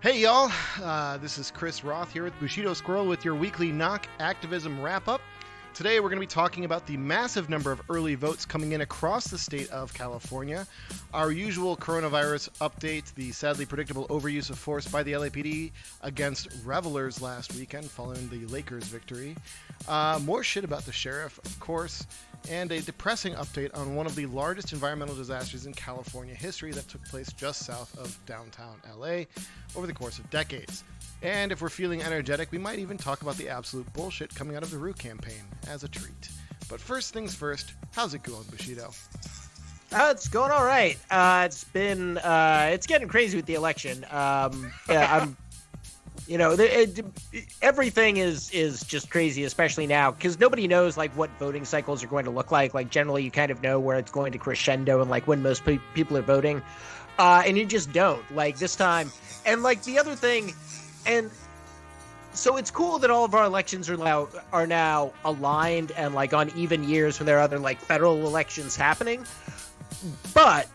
Hey, y'all. Uh, this is Chris Roth here with Bushido Squirrel with your weekly knock activism wrap up. Today, we're going to be talking about the massive number of early votes coming in across the state of California, our usual coronavirus update, the sadly predictable overuse of force by the LAPD against revelers last weekend following the Lakers victory, uh, more shit about the sheriff, of course, and a depressing update on one of the largest environmental disasters in California history that took place just south of downtown LA over the course of decades. And if we're feeling energetic, we might even talk about the absolute bullshit coming out of the Root campaign as a treat. But first things first, how's it going, Bushido? Uh, it's going all right. Uh, it's been uh, it's getting crazy with the election. Um, yeah, I'm, you know, the, it, everything is is just crazy, especially now because nobody knows like what voting cycles are going to look like. Like generally, you kind of know where it's going to crescendo and like when most pe- people are voting, uh, and you just don't. Like this time, and like the other thing and so it's cool that all of our elections are now are now aligned and like on even years when there are other like federal elections happening. But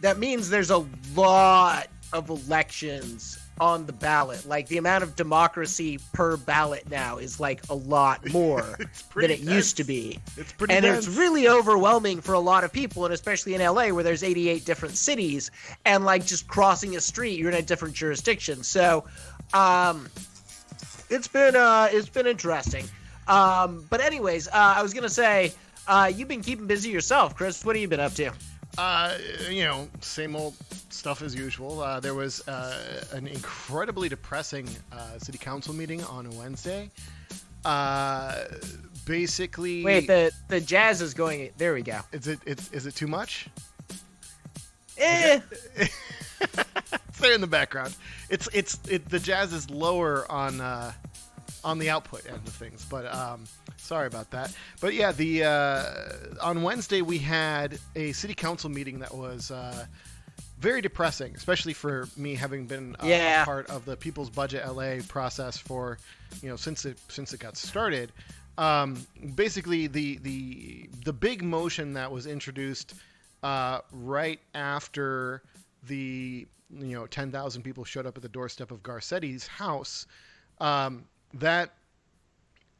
that means there's a lot of elections on the ballot. Like the amount of democracy per ballot now is like a lot more than it dense. used to be. It's pretty and dense. it's really overwhelming for a lot of people, and especially in LA where there's 88 different cities, and like just crossing a street, you're in a different jurisdiction. So, um, it's been uh, it's been interesting. Um, but anyways, uh, I was gonna say, uh, you've been keeping busy yourself, Chris. What have you been up to? Uh, you know, same old stuff as usual. Uh, there was uh, an incredibly depressing uh, city council meeting on a Wednesday. Uh, basically, Wait, the the jazz is going. There we go. is it it's, is it too much? Eh. it's there in the background. It's it's it, the jazz is lower on uh, on the output end of things, but um, sorry about that. But yeah, the uh, on Wednesday we had a city council meeting that was uh, very depressing, especially for me having been uh, Yeah. a part of the People's Budget LA process for you know since it since it got started. Um, basically, the the the big motion that was introduced uh, right after the you know 10,000 people showed up at the doorstep of Garcetti's house. Um, that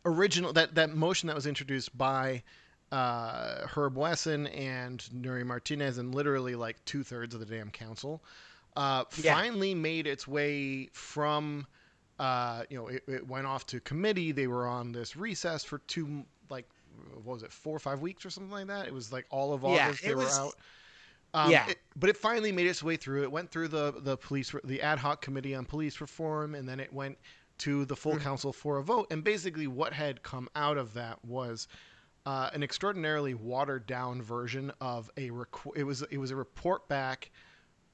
original that that motion that was introduced by uh, Herb Wesson and Nury Martinez and literally like two thirds of the damn council uh, Yeah. finally made its way from uh, you know it, it went off to committee. They were on this recess for two like what was it four or five weeks or something like that. It was like all of Yeah, August it they was- were out. Um, Yeah. it- but it finally made its way through. It went through the the police the ad hoc committee on police reform, and then it went to the full Mhm. council for a vote. And basically, what had come out of that was uh, an extraordinarily watered down version of a requ- it was it was a report back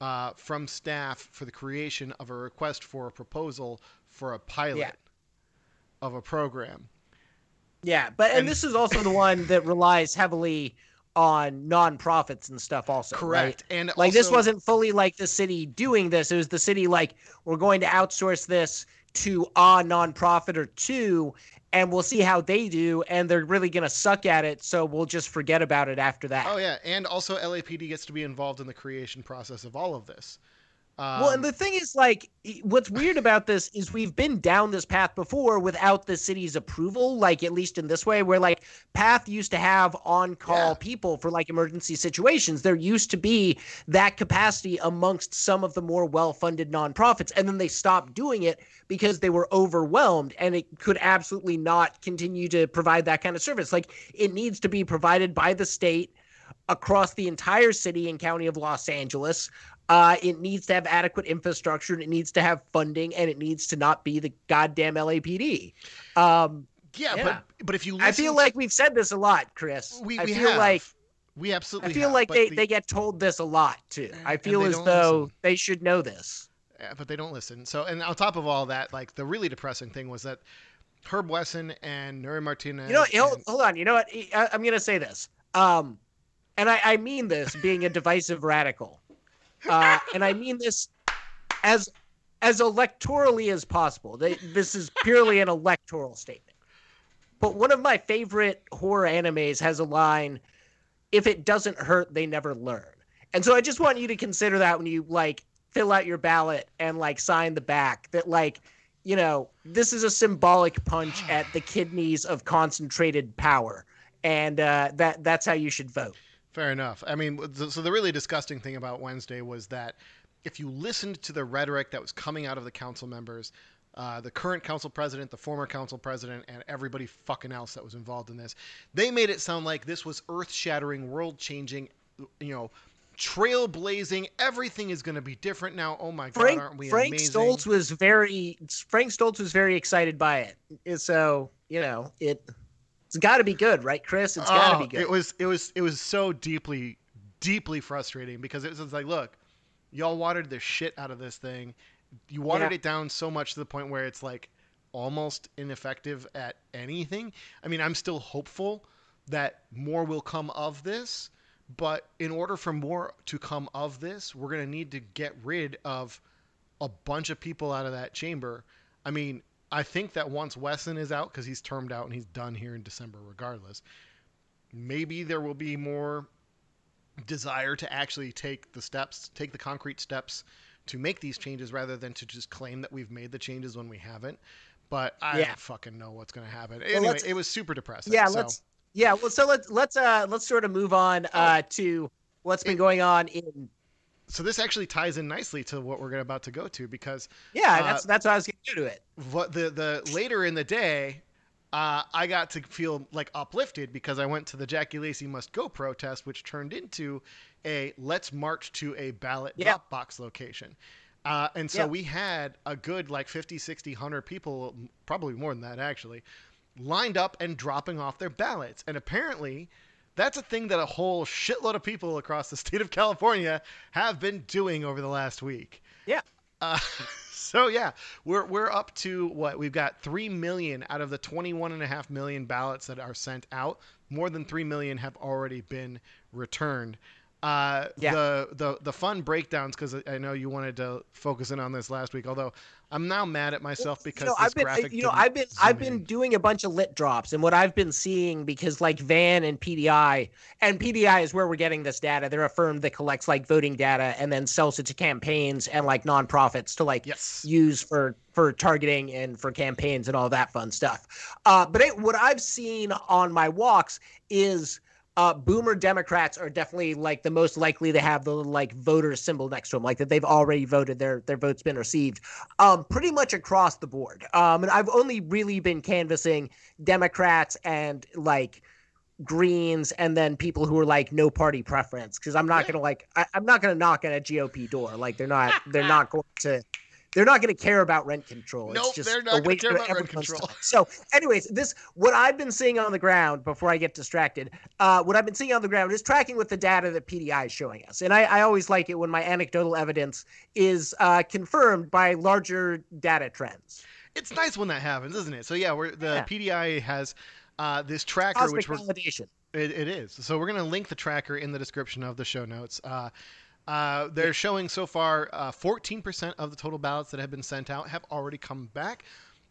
uh, from staff for the creation of a request for a proposal for a pilot Yeah. of a program. Yeah, but and, And- this is also the one that relies heavily on nonprofits and stuff. Also, right? Correct. And Like this wasn't fully like the city doing this. It was the city like we're going to outsource this to a nonprofit or two, and we'll see how they do. And they're really gonna suck at it, so we'll just forget about it after that. Oh yeah, and also LAPD gets to be involved in the creation process of all of this. Um, Well, and the thing is, like, what's weird about this is we've been down this path before without the city's approval, like, at least in this way, where, like, Path used to have on call Yeah. people for, like, emergency situations. There used to be that capacity amongst some of the more well funded nonprofits. And then they stopped doing it because they were overwhelmed and it could absolutely not continue to provide that kind of service. Like, it needs to be provided by the state across the entire city and county of Los Angeles. Uh, it needs to have adequate infrastructure and it needs to have funding and it needs to not be the goddamn LAPD. Um, yeah, yeah. but but if you listen I feel to- like we've said this a lot, Chris. we, I feel have. like we absolutely I feel have, like they, the- they get told this a lot too. I feel as though listen. they should know this. Yeah, but they don't listen. So, and on top of all that, like the really depressing thing was that Herb Wesson and Nury Martinez. You know, hold, and- hold on. You know what? I, I'm going to say this. Um, and I, I mean this being a divisive radical. Uh, and I mean this as as electorally as possible. They, this is purely an electoral statement. But one of my favorite horror animes has a line, if it doesn't hurt, they never learn. And so I just want you to consider that when you like fill out your ballot and like sign the back that like you know this is a symbolic punch at the kidneys of concentrated power and uh, that that's how you should vote Fair enough. I mean, so the really disgusting thing about Wednesday was that if you listened to the rhetoric that was coming out of the council members, uh, the current council president, the former council president, and everybody fucking else that was involved in this, they made it sound like this was earth shattering, world changing, you know, trailblazing. Everything is going to be different now. Oh my Frank, god, aren't we Frank amazing? Stoltze was very Frank Stoltze was very excited by it. So you know it. It's got to be good, right, Chris? It's got to Oh, be good. It was it was it was so deeply deeply frustrating because it was like, look, y'all watered the shit out of this thing. You watered Yeah. it down so much to the point where it's like almost ineffective at anything. I mean, I'm still hopeful that more will come of this, but in order for more to come of this, we're going to need to get rid of a bunch of people out of that chamber. I mean, I think that once Wesson is out because he's termed out and he's done here in December regardless, maybe there will be more desire to actually take the steps, take the concrete steps to make these changes rather than to just claim that we've made the changes when we haven't. But I Yeah. don't fucking know what's going to happen. Anyway, it was super depressing. yeah, so- let's yeah. Well, so let's let's uh let's sort of move on Oh. uh to what's been going on in so this actually ties in nicely to what we're about to go to because yeah. Uh, that's that's what I was gonna do to it. what the the later in the day uh, I got to feel like uplifted because I went to the Jackie Lacey Must Go protest, which turned into a let's march to a ballot Yeah. drop box location. Uh, and so Yeah. we had a good like 50, 60, 100 people, probably more than that actually, lined up and dropping off their ballots. And apparently, that's a thing that a whole shitload of people across the state of California have been doing over the last week. Yeah. Uh, so yeah, we're we're up to what we've got three million out of the twenty-one and a half million ballots that are sent out. More than three million have already been returned. Uh, Yeah. The the the fun breakdowns because I know you wanted to focus in on this last week. Although I'm now mad at myself because you know, this I've been, graphic you know, I've been, I've been in. doing a bunch of lit drops, and what I've been seeing because like Van and PDI, and PDI is where we're getting this data. They're a firm that collects like voting data and then sells it to campaigns and like nonprofits to like Yes. use for for targeting and for campaigns and all that fun stuff. Uh, but it, what I've seen on my walks is uh, boomer Democrats are definitely like the most likely to have the like voter symbol next to them, like that they've already voted, their their vote's been received, um, pretty much across the board. Um, and I've only really been canvassing Democrats and like Greens, and then people who are like no party preference, because I'm not Yeah. gonna like I, I'm not gonna knock on a GOP door. Like they're not they're not going to they're not going to care about rent control. Nope, it's just they're not a gonna care about rent control. time. So, anyways, this what I've been seeing on the ground before I get distracted. Uh, what I've been seeing on the ground is tracking with the data that PDI is showing us, and I, I always like it when my anecdotal evidence is uh, confirmed by larger data trends. It's nice when that happens, isn't it? So yeah, we're the Yeah. PDI has uh, this tracker Cosmic which we're validation. It, it is. So we're going to link the tracker in the description of the show notes. Uh, uh, they're showing so far uh, 14% of the total ballots that have been sent out have already come back,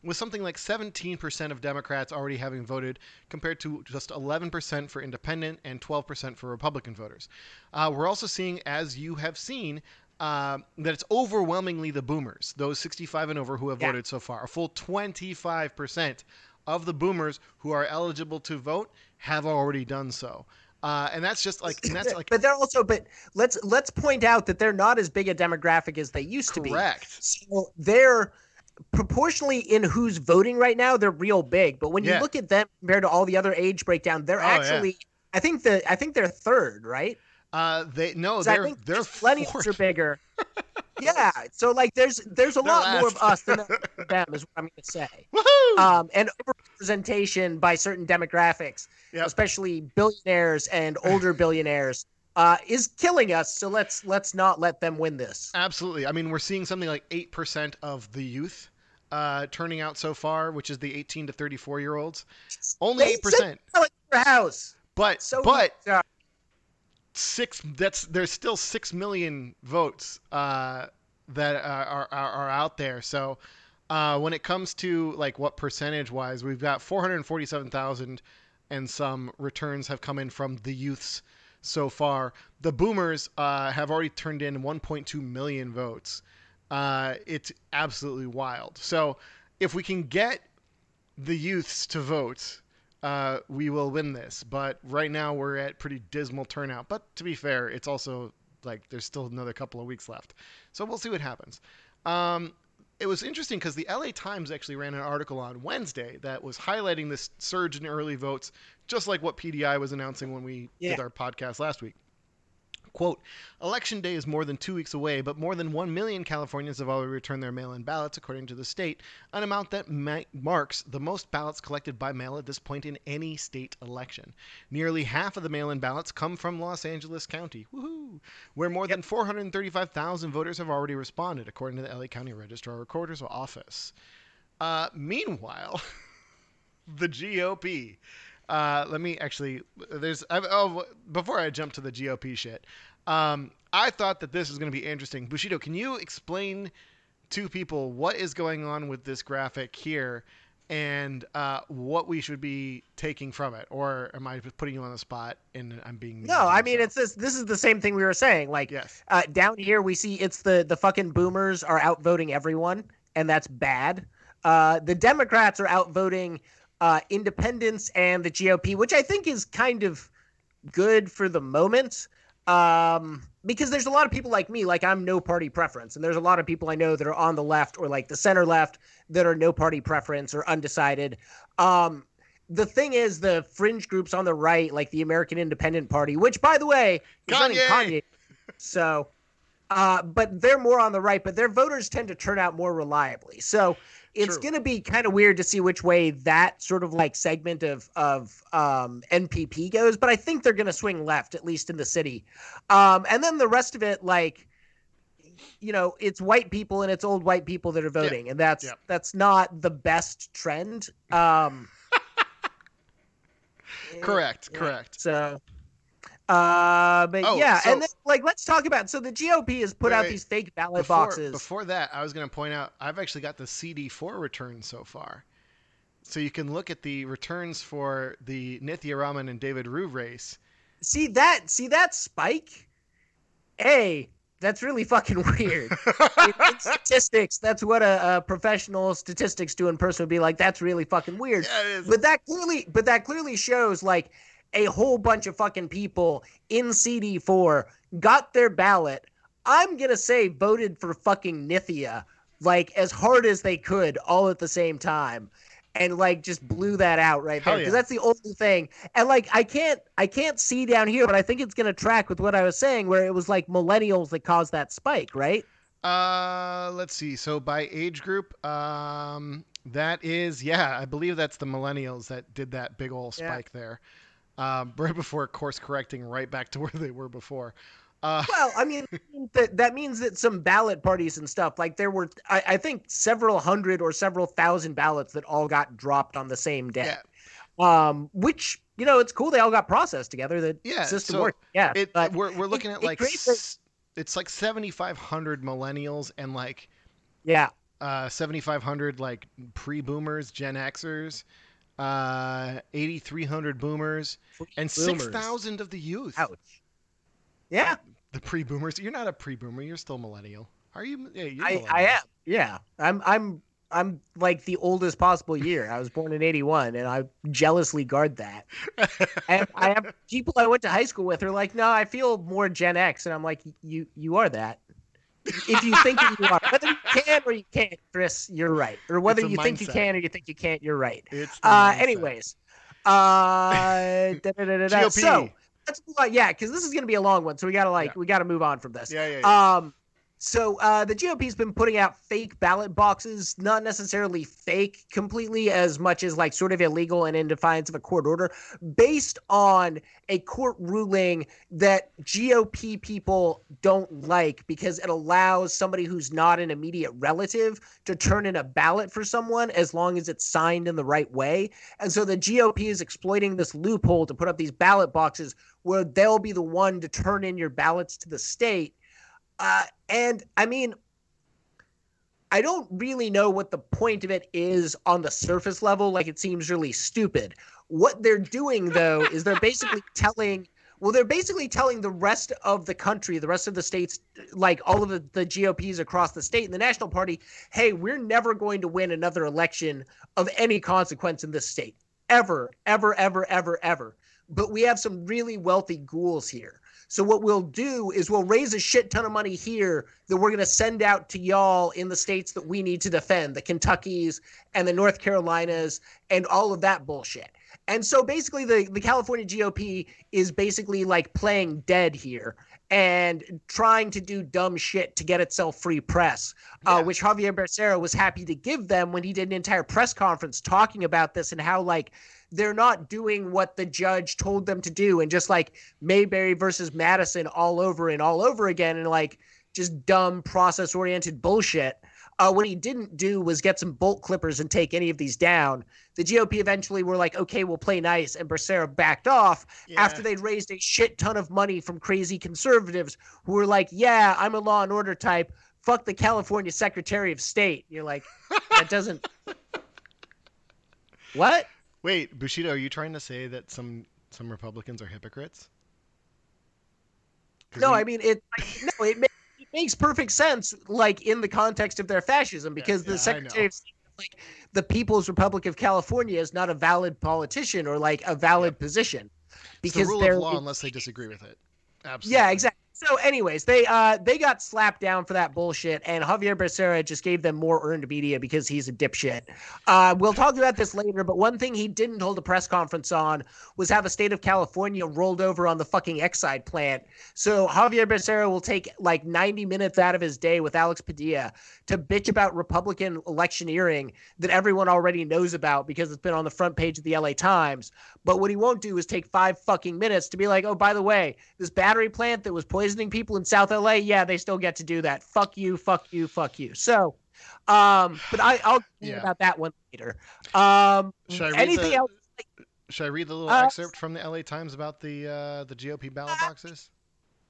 with something like 17% of Democrats already having voted, compared to just 11% for independent and 12% for Republican voters. Uh, we're also seeing, as you have seen, uh, that it's overwhelmingly the boomers, those 65 and over who have Yeah. voted so far. A full 25% of the boomers who are eligible to vote have already done so. Uh, and that's just like, that's like but they're also but let's let's point out that they're not as big a demographic as they used to be. correct. So they're proportionally in who's voting right now, they're real big. But when you Yeah. look at them compared to all the other age breakdown, they're Oh, yeah. actually I think the I think they're third, right? Uh, they no, they're they're fourth. are bigger. yeah. So like there's there's a They're lot more of us than them is what I'm gonna say. Woohoo! Um and representation by certain demographics, Yep. especially billionaires and older billionaires, uh, is killing us. So let's let's not let them win this. Absolutely. I mean, we're seeing something like eight percent of the youth uh, turning out so far, which is the 18 to 34 year olds. Only eight percent. said sell it to your house. But So but uh, six. That's there's still six million votes uh, that are, are are out there. So uh, when it comes to like what percentage wise, we've got 447,000 and some returns have come in from the youths so far. The Boomers uh, have already turned in 1.2 million votes. Uh, it's absolutely wild. So if we can get the youths to vote, uh, we will win this. But right now we're at pretty dismal turnout. But to be fair, it's also like there's still another couple of weeks left. So we'll see what happens. Um, it was interesting because the LA Times actually ran an article on Wednesday that was highlighting this surge in early votes, just like what PDI was announcing when we yeah. did our podcast last week. Quote, Election day is more than two weeks away, but more than 1 million Californians have already returned their mail in ballots, according to the state, an amount that ma- marks the most ballots collected by mail at this point in any state election. Nearly half of the mail in ballots come from Los Angeles County, woohoo, where more yep. than 435,000 voters have already responded, according to the LA County Registrar Recorder's Office. Uh, meanwhile, the GOP uh, let me actually. There's. I've, oh, before I jump to the GOP shit, um, I thought that this was going to be interesting. Bushido, can you explain to people what is going on with this graphic here? and uh, what we should be taking from it, or am I putting you on the spot and I'm being no? I mean, it's this. This is the same thing we were saying. Like, yes. uh, down here we see it's the the fucking boomers are outvoting everyone, and that's bad. Uh, the Democrats are outvoting uh, independents and the GOP, which I think is kind of good for the moment. Um, because there's a lot of people like me, like I'm no party preference, and there's a lot of people I know that are on the left or like the center left that are no party preference or undecided. Um, the thing is, the fringe groups on the right, like the American Independent Party, which by the way is running Kanye, so, uh, but they're more on the right, but their voters tend to turn out more reliably. So it's going to be kind of weird to see which way that sort of like segment of of um, NPP goes, but I think they're going to swing left at least in the city, um, and then the rest of it like you know it's white people and it's old white people that are voting, yeah. and that's yeah. that's not the best trend. Um, correct, yeah. correct. So uh, but oh, yeah, so, and then like let's talk about so the GOP has put wait, out wait, these fake ballot before, boxes. Before that, I was going to point out I've actually got the CD4 returns so far, so you can look at the returns for the Nithya Raman and David Ryu race. See that? See that spike? A that's really fucking weird. in, in, statistics, that's what a, a, professional statistics doing person would be like. That's really fucking weird. Yeah, but that clearly, but that clearly shows like a whole bunch of fucking people in CD4 got their ballot. I'm going to say voted for fucking Nithya like as hard as they could all at the same time and like just blew that out right there because yeah. that's the only thing and like i can't i can't see down here but i think it's going to track with what i was saying where it was like millennials that caused that spike right uh let's see so by age group um that is yeah i believe that's the millennials that did that big old spike yeah. there um, right before course correcting right back to where they were before. Uh, well, I mean, that, that means that some ballot parties and stuff, like there were, I, I, think, several hundred or several thousand ballots that all got dropped on the same day. Yeah. Um, which, you know, it's cool they all got processed together. The yeah, system so worked. Yeah. It, we're, we're looking it, at like, s- it's like 7,500 millennials and like, yeah, uh, 7,500 like pre boomers, Gen Xers uh, 8,300 boomers, and 6,000 of the youth. Ouch. Yeah. The pre-boomers. You're not a pre-boomer. You're still millennial. Are you? Yeah, I, I am. Yeah. I'm. I'm. I'm like the oldest possible year. I was born in '81, and I jealously guard that. I, have, I have people I went to high school with are like, "No, I feel more Gen X," and I'm like, "You, you are that." If you think you are, whether you can or you can't, Chris, you're right. Or whether you mindset. think you can or you think you can't, you're right. Uh, anyways, uh, da, da, da, so let's move on. Yeah, because this is gonna be a long one, so we gotta like yeah. we gotta move on from this. Yeah, yeah. yeah. Um, so uh, the GOP's been putting out fake ballot boxes, not necessarily fake completely, as much as like sort of illegal and in defiance of a court order, based on a court ruling that GOP people don't like because it allows somebody who's not an immediate relative to turn in a ballot for someone as long as it's signed in the right way. And so the GOP is exploiting this loophole to put up these ballot boxes where they'll be the one to turn in your ballots to the state uh, and I mean, I don't really know what the point of it is on the surface level. Like, it seems really stupid. What they're doing, though, is they're basically telling Well, they're basically telling the rest of the country, the rest of the states, like all of the, the GOPs across the state and the National Party, hey, we're never going to win another election of any consequence in this state. Ever, ever, ever, ever, ever. But we have some really wealthy ghouls here. So what we'll do is we'll raise a shit ton of money here that we're going to send out to y'all in the states that we need to defend, the Kentuckys and the North Carolinas and all of that bullshit. And so basically, the, the California GOP is basically like playing dead here and trying to do dumb shit to get itself free press, uh, yeah. uh, which Xavier Becerra was happy to give them when he did an entire press conference talking about this and how, like, they're not doing what the judge told them to do. And just like Marbury versus Madison all over and all over again, and like just dumb process oriented bullshit. Uh, what he didn't do was get some bolt clippers and take any of these down. The GOP eventually were like, okay, we'll play nice. And Becerra backed off yeah. after they'd raised a shit ton of money from crazy conservatives who were like, yeah, I'm a law and order type. Fuck the California Secretary of State. You're like, that doesn't. what? Wait, Bushido, are you trying to say that some some Republicans are hypocrites? No, I mean it. No, it makes makes perfect sense, like in the context of their fascism, because yeah, the yeah, Secretary of State, like the People's Republic of California, is not a valid politician or like a valid yep. position. Because it's the rule of law unless they disagree with it. Absolutely. Yeah, exactly. So, anyways, they uh they got slapped down for that bullshit, and Xavier Becerra just gave them more earned media because he's a dipshit. Uh, we'll talk about this later, but one thing he didn't hold a press conference on was how the state of California rolled over on the fucking Exide plant. So Xavier Becerra will take like 90 minutes out of his day with Alex Padilla to bitch about Republican electioneering that everyone already knows about because it's been on the front page of the LA Times. But what he won't do is take five fucking minutes to be like, oh, by the way, this battery plant that was poisoned poisoning people in South LA, yeah, they still get to do that. Fuck you, fuck you, fuck you. So, um, but I, I'll yeah. about that one later. Um, should I anything the, else? Should I read the little uh, excerpt from the LA Times about the uh, the GOP ballot boxes?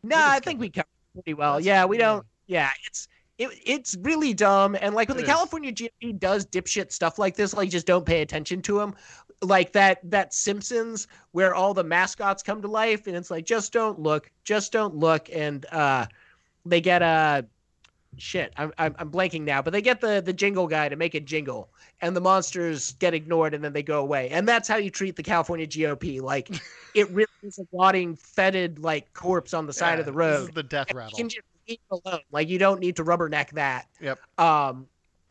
No, nah, I think we covered pretty well. That's, yeah, we don't. Yeah, it's it, it's really dumb. And like when it the is. California GOP does dipshit stuff like this, like just don't pay attention to them like that that Simpsons where all the mascots come to life and it's like just don't look, just don't look and uh they get a uh, shit, I'm, I'm I'm blanking now, but they get the the jingle guy to make a jingle and the monsters get ignored and then they go away. And that's how you treat the California GOP. Like it really is a rotting, fetid like corpse on the side yeah, of the road. the death rattle. You can just leave alone. Like you don't need to rubberneck that. Yep. Um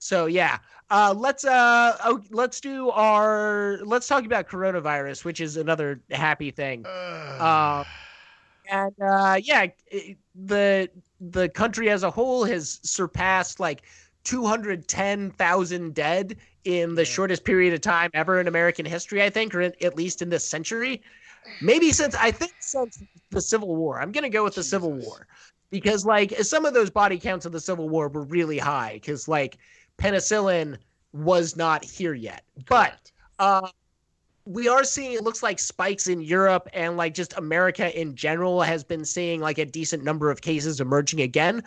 so yeah, uh, let's uh, oh, let's do our let's talk about coronavirus, which is another happy thing. Uh, and uh, yeah, the the country as a whole has surpassed like 210,000 dead in the yeah. shortest period of time ever in American history, I think, or in, at least in this century. Maybe since I think since the Civil War. I'm gonna go with the Civil War because like some of those body counts of the Civil War were really high because like penicillin was not here yet. Correct. But uh, we are seeing it looks like spikes in Europe and like just America in general has been seeing like a decent number of cases emerging again.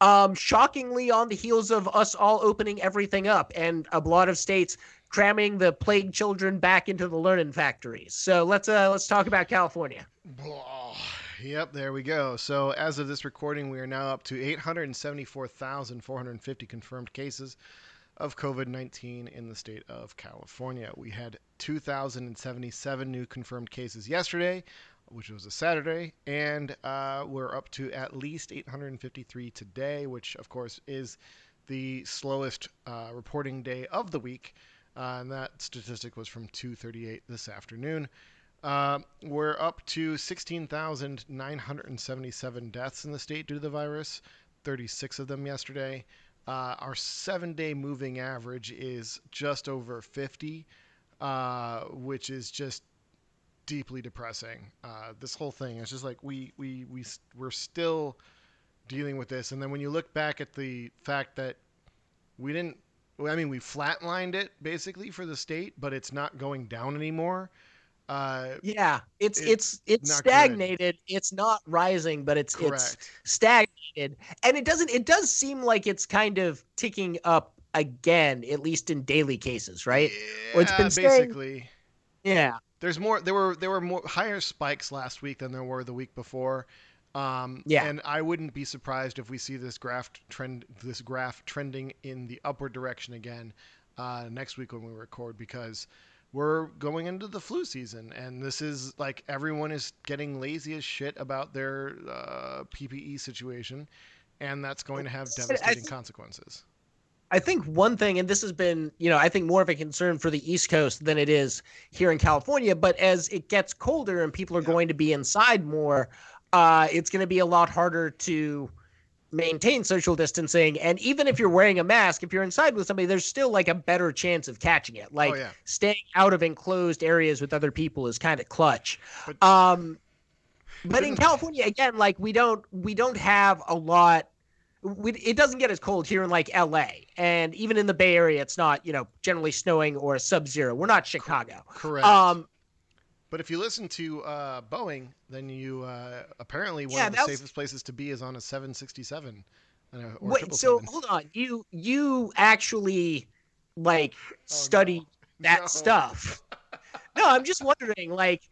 Um, shockingly, on the heels of us all opening everything up and a lot of states cramming the plague children back into the learning factories. So let's uh, let's talk about California. Yep, there we go. So as of this recording, we are now up to 874,450 confirmed cases of COVID 19 in the state of California. We had 2,077 new confirmed cases yesterday, which was a Saturday, and uh, we're up to at least 853 today, which of course is the slowest uh, reporting day of the week. Uh, and that statistic was from 2:38 this afternoon. Uh, we're up to 16,977 deaths in the state due to the virus, 36 of them yesterday. Uh, our seven day moving average is just over 50, uh, which is just deeply depressing. Uh, this whole thing is just like we, we, we, we're still dealing with this. And then when you look back at the fact that we didn't, I mean, we flatlined it basically for the state, but it's not going down anymore uh, yeah, it's it's it's, it's stagnated. Good. It's not rising, but it's Correct. it's stagnated, and it doesn't. It does seem like it's kind of ticking up again, at least in daily cases, right? Yeah, or it's been basically. Staying, yeah. there's more. There were there were more higher spikes last week than there were the week before. Um, Yeah. And I wouldn't be surprised if we see this graph trend, this graph trending in the upward direction again uh, next week when we record because we're going into the flu season and this is like everyone is getting lazy as shit about their uh, PPE situation, and that's going to have I devastating think- consequences. I think one thing, and this has been, you know, I think more of a concern for the East Coast than it is here in California. But as it gets colder and people are Yeah. going to be inside more, uh, it's going to be a lot harder to maintain social distancing. And even if you're wearing a mask, if you're inside with somebody, there's still like a better chance of catching it. Like oh yeah. staying out of enclosed areas with other people is kind of clutch. But- um, but in California, again, like we don't we don't have a lot. We, it doesn't get as cold here in like L.A. and even in the Bay Area, it's not you know generally snowing or sub-zero. We're not Chicago. Correct. Um, But if you listen to uh, Boeing, then you uh, apparently one Yeah, of the that was- safest places to be is on a 767. Uh, or wait, so hold on, you you actually like Oh, study that No. stuff? No, I'm just wondering, like,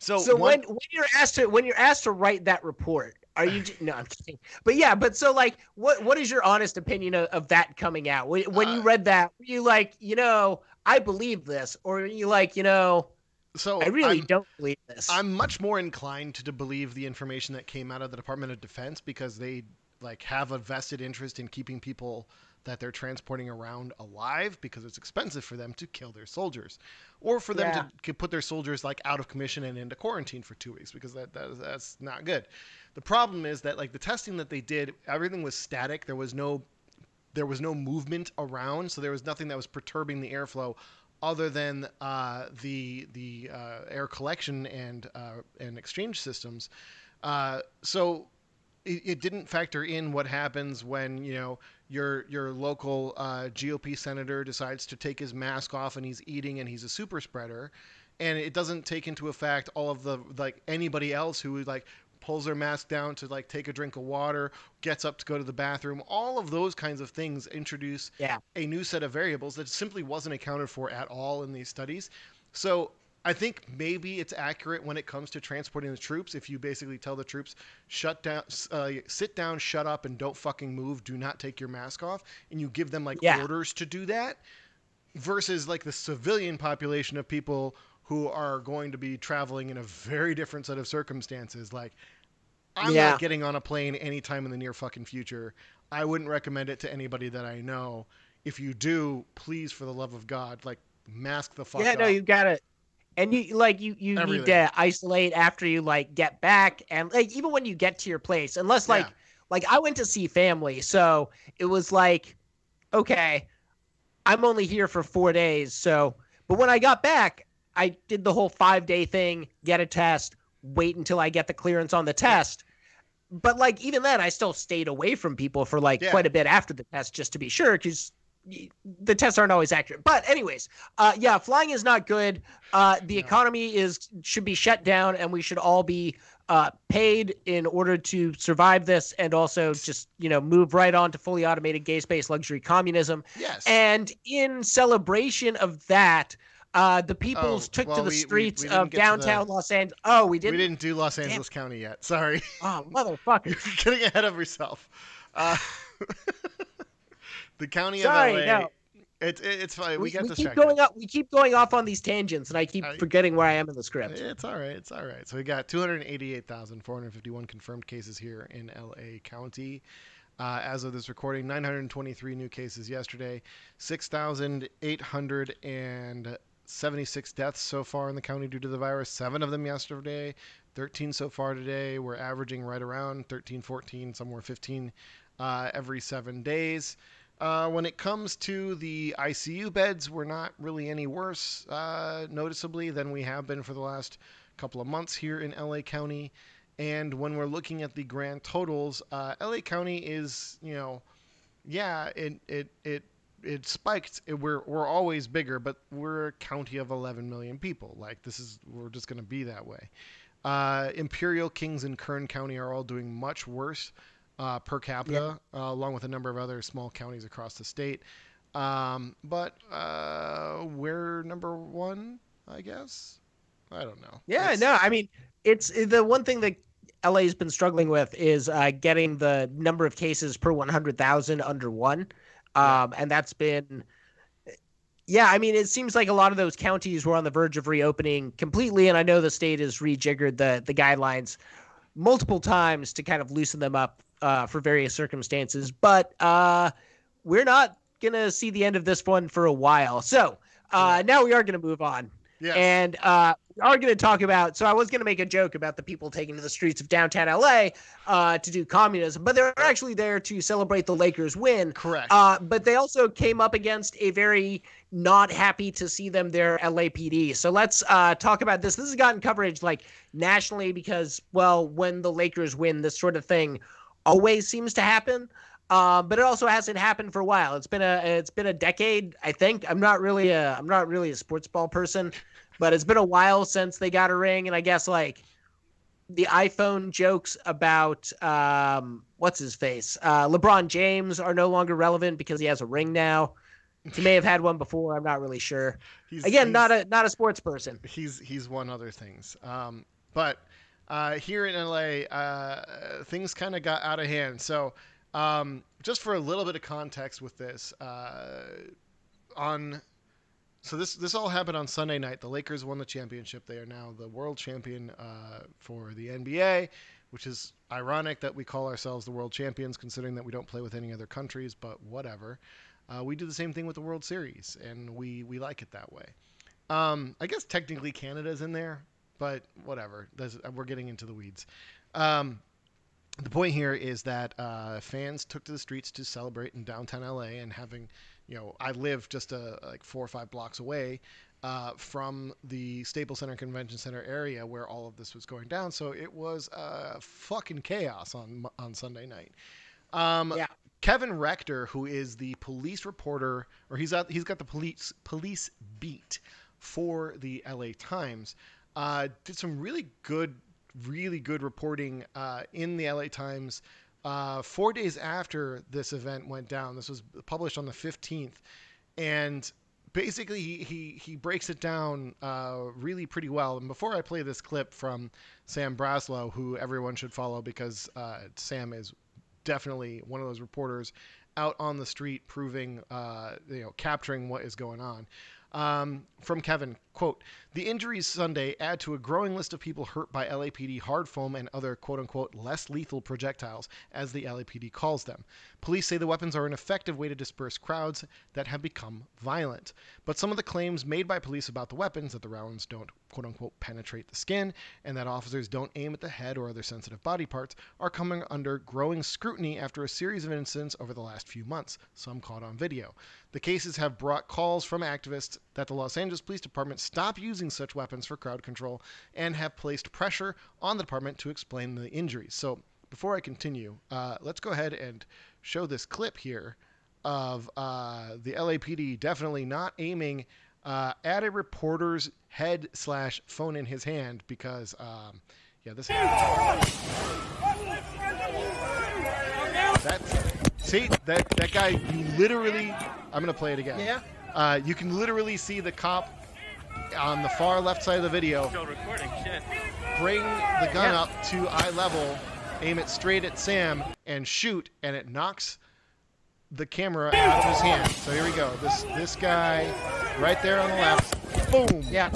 So, so one, when when you're asked to when you're asked to write that report are you no i'm just kidding but yeah but so like what what is your honest opinion of, of that coming out when, when you Uh, read that were you like you know i believe this or are you like you know so i really I'm, don't believe this. I'm much more inclined to, believe the information that came out of the Department of Defense because they like have a vested interest in keeping people that they're transporting around alive because it's expensive for them to kill their soldiers or for them Yeah. to put their soldiers like out of commission and into quarantine for two weeks because that, that that's not good. The problem is that like the testing that they did everything was static. There was no there was no movement around so there was nothing that was perturbing the airflow other than uh, the the uh, air collection and uh, and exchange systems. Uh, so it, it didn't factor in what happens when you know your your local uh, GOP senator decides to take his mask off and he's eating and he's a super spreader, and it doesn't take into effect all of the like anybody else who like pulls their mask down to like take a drink of water, gets up to go to the bathroom. All of those kinds of things introduce Yeah. a new set of variables that simply wasn't accounted for at all in these studies. So I think maybe it's accurate when it comes to transporting the troops. If you basically tell the troops, shut down, uh, sit down, shut up, and don't fucking move, do not take your mask off, and you give them like Yeah. orders to do that, versus like the civilian population of people who are going to be traveling in a very different set of circumstances. Like, I'm Yeah. not getting on a plane anytime in the near fucking future. I wouldn't recommend it to anybody that I know. If you do, please, for the love of God, like mask the fuck yeah up. no you gotta and you like you you need to isolate after you like get back and like even when you get to your place unless like Yeah. like i went to see family so it was like okay i'm only here for four days so but when i got back i did the whole five day thing get a test wait until i get the clearance on the test but like even then i still stayed away from people for like Yeah. quite a bit after the test just to be sure because the tests aren't always accurate but anyways uh yeah flying is not good uh the No. economy is should be shut down and we should all be uh paid in order to survive this and also just you know move right on to fully automated gay space luxury communism Yes. and in celebration of that uh the peoples Oh, took well, to the we- we- streets we didn't of to the- downtown los angeles oh we we didn't, We didn't do Los Angeles County yet. Sorry. oh motherfucker You're getting ahead of yourself. Uh, the county Sorry, of LA. no. It's it, it's fine. We, we, get we keep going up we keep going off on these tangents and i keep I- forgetting where i am in the script It's all right. It's all right. So we got 288,451 confirmed cases here in LA County. Uh, as of this recording, 923 new cases yesterday, 6,876 deaths so far in the county due to the virus, seven of them yesterday, 13 so far today. We're averaging right around 13, 14, somewhere 15 uh, every seven days. Uh, when it comes to the ICU beds, we're not really any worse uh, noticeably than we have been for the last couple of months here in LA County. And when we're looking at the grand totals, uh, LA County is, you know, yeah, it it it it spiked. It, we're we're always bigger, but we're a county of 11 million people. Like this is we're just going to be that way. Uh, Imperial, Kings, and Kern County are all doing much worse uh, per capita, uh, along with a number of other small counties across the state. Um, but uh, we're number one, I guess. I don't know. Yeah, It's- no, I mean, it's the one thing that LA's been struggling with is uh, getting the number of cases per 100,000 under one. Um, And that's been, yeah, I mean, it seems like a lot of those counties were on the verge of reopening completely. And I know the state has rejiggered the, the guidelines multiple times to kind of loosen them up uh, for various circumstances. But uh, we're not going to see the end of this one for a while. So uh, now we are going to move on. Yes. And uh, we are going to talk about. So I was going to make a joke about the people taking to the streets of downtown LA uh, to do communism, but they're actually there to celebrate the Lakers' win. Correct. Uh, but they also came up against a very not happy to see them there LAPD. So let's uh, talk about this. This has gotten coverage like nationally because, well, when the Lakers win, this sort of thing always seems to happen. Uh, but it also hasn't happened for a while. It's been a it's been a decade, I think. I'm not really a I'm not really a sports ball person, but it's been a while since they got a ring, and I guess like the iPhone jokes about um, what's his face, uh, LeBron James are no longer relevant because he has a ring now. He may have had one before. I'm not really sure. He's- Again, he's- not a not a sports person. he's he's won other things. Um, but uh, here in LA, uh, things kind of got out of hand. So um, just for a little bit of context with this, uh, on so this this all happened on Sunday night. The Lakers won the championship. They are now the world champion uh, for the NBA, which is ironic that we call ourselves the world champions, considering that we don't play with any other countries. But whatever. Uh, we do the same thing with the World Series, and we we like it that way. Um, I guess technically Canada's in there, but whatever. That's, we're getting into the weeds. Um, the point here is that uh, fans took to the streets to celebrate in downtown LA, and having, you know, I live just a, like four or five blocks away uh, from the Staples Center Convention Center area where all of this was going down. So it was uh, fucking chaos on on Sunday night. Um, Yeah. Kevin Rector, who is the police reporter, or he's out, he's got the police police beat for the LA Times, uh, did some really good, really good reporting uh, in the LA Times. Uh, four days after this event went down, this was published on the 15th, and basically he, he, he breaks it down uh, really pretty well. And before I play this clip from Sam Braslow, who everyone should follow because uh, Sam is definitely one of those reporters out on the street proving, uh, you know, capturing what is going on. Um, from Kevin, quote, the injuries Sunday add to a growing list of people hurt by LAPD hard foam and other quote unquote less lethal projectiles, as the LAPD calls them. Police say the weapons are an effective way to disperse crowds that have become violent. But some of the claims made by police about the weapons, that the rounds don't quote unquote penetrate the skin, and that officers don't aim at the head or other sensitive body parts, are coming under growing scrutiny after a series of incidents over the last few months, some caught on video. The cases have brought calls from activists that the Los Angeles Police Department stop using such weapons for crowd control and have placed pressure on the department to explain the injuries. So, before I continue, uh, let's go ahead and show this clip here of uh, the LAPD definitely not aiming uh, at a reporter's head slash phone in his hand because, um, yeah, this. That's see that that guy. You literally. I'm gonna play it again. Yeah. Uh, you can literally see the cop on the far left side of the video Still recording, shit. bring the gun Yeah. up to eye level, aim it straight at Sam, and shoot, and it knocks the camera out of his hand. So here we go. This this guy right there on the left. Boom. Yeah.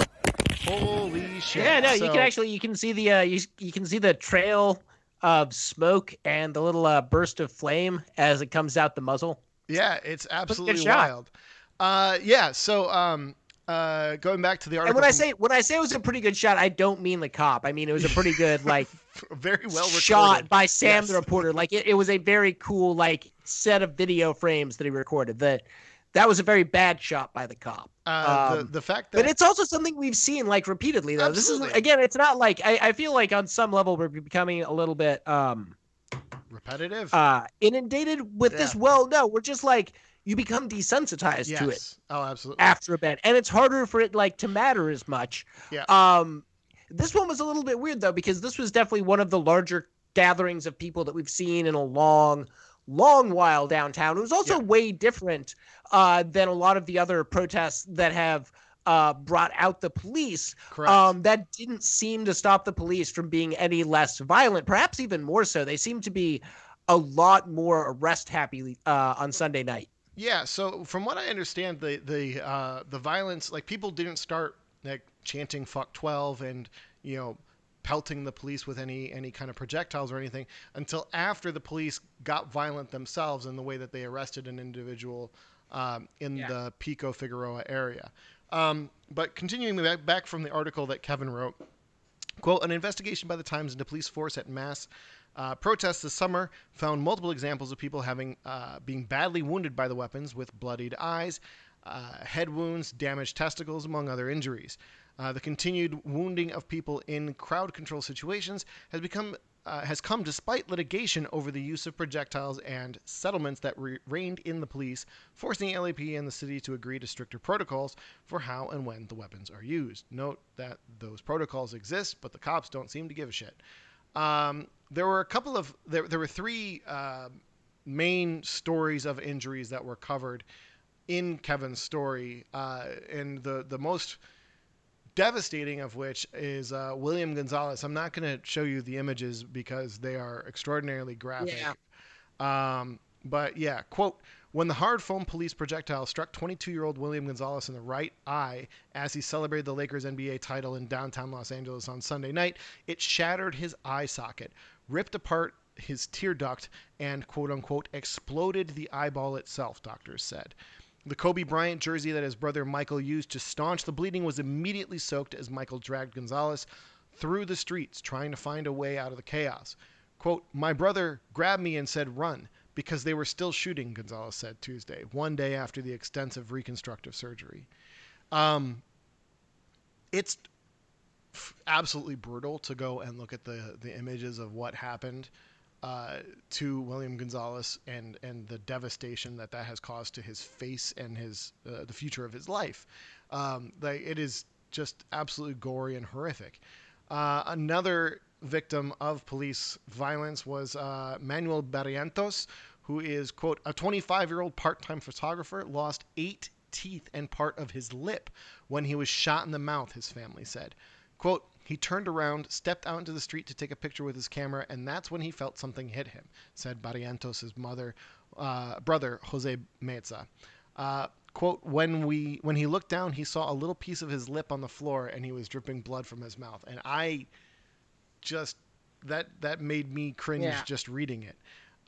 Holy shit. Yeah, no, you can actually you can see the uh, you you can see the trail of smoke and the little uh, burst of flame as it comes out the muzzle. Yeah, it's absolutely shot. wild. Uh, yeah. So um, uh, going back to the article. And when I say when I say it was a pretty good shot, I don't mean the cop. I mean it was a pretty good like very well recorded. shot by Sam Yes. the reporter. Like it, it was a very cool like set of video frames that he recorded. That that was a very bad shot by the cop. Uh, the, um, the fact that But it's also something we've seen like repeatedly though. This is again, it's not like I, I feel like on some level we're becoming a little bit um repetitive. uh inundated with this. Well, no, we're just like you become desensitized yes. to it Oh, absolutely. after a bit, and it's harder for it like to matter as much. Yeah. Um, this one was a little bit weird though because this was definitely one of the larger gatherings of people that we've seen in a long, long while downtown. It was also Yeah. way different uh, than a lot of the other protests that have uh, brought out the police. Correct. Um, that didn't seem to stop the police from being any less violent, perhaps even more so. They seem to be a lot more arrest happy uh, on Sunday night. Yeah, so from what I understand, the the uh, the violence, like people didn't start like chanting "fuck 12" and you know pelting the police with any any kind of projectiles or anything until after the police got violent themselves in the way that they arrested an individual um, in Yeah. the Pico Figueroa area. Um, but continuing back, back from the article that Kevin wrote, Quote, an investigation by the Times into police force at mass uh, protests this summer found multiple examples of people having uh, being badly wounded by the weapons with bloodied eyes, uh, head wounds, damaged testicles, among other injuries. Uh, the continued wounding of people in crowd control situations has become uh, has come despite litigation over the use of projectiles and settlements that re- reined in the police, forcing LAP and the city to agree to stricter protocols for how and when the weapons are used. Note that those protocols exist, but the cops don't seem to give a shit. Um, there were a couple of there, there were three uh, main stories of injuries that were covered in Kevin's story, uh, and the the most devastating of which is uh, William Gonzalez. I'm not going to show you the images because they are extraordinarily graphic. Yeah. Um, but yeah, quote, when the hard foam police projectile struck 22 year old William Gonzalez in the right eye as he celebrated the Lakers NBA title in downtown Los Angeles on Sunday night, it shattered his eye socket, ripped apart his tear duct, and quote unquote exploded the eyeball itself, doctors said. The Kobe Bryant jersey that his brother Michael used to staunch the bleeding was immediately soaked as Michael dragged Gonzalez through the streets trying to find a way out of the chaos. Quote, My brother grabbed me and said, run, because they were still shooting, Gonzalez said Tuesday, one day after the extensive reconstructive surgery. Um, it's f- absolutely brutal to go and look at the, the images of what happened uh, to William Gonzalez and, and the devastation that that has caused to his face and his uh, the future of his life. Um, like it is just absolutely gory and horrific. Uh, another victim of police violence was uh, Manuel Barrientos, who is, quote, a 25 year old part time photographer, lost eight teeth and part of his lip when he was shot in the mouth, his family said. Quote, he turned around, stepped out into the street to take a picture with his camera, and that's when he felt something hit him, said Barrientos' mother, uh, brother, Jose Meza. Uh, quote, when we when he looked down, he saw a little piece of his lip on the floor and he was dripping blood from his mouth. And I just that that made me cringe Yeah. just reading it.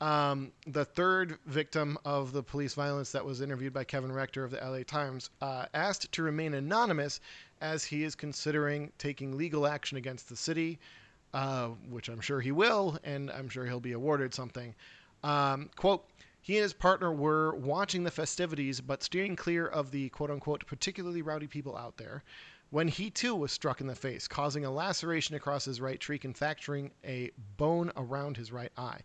Um, the third victim of the police violence that was interviewed by Kevin Rector of the LA Times uh, asked to remain anonymous as he is considering taking legal action against the city, uh, which I'm sure he will, and I'm sure he'll be awarded something. Um, quote, he and his partner were watching the festivities, but steering clear of the quote unquote particularly rowdy people out there when he too was struck in the face, causing a laceration across his right cheek and fracturing a bone around his right eye.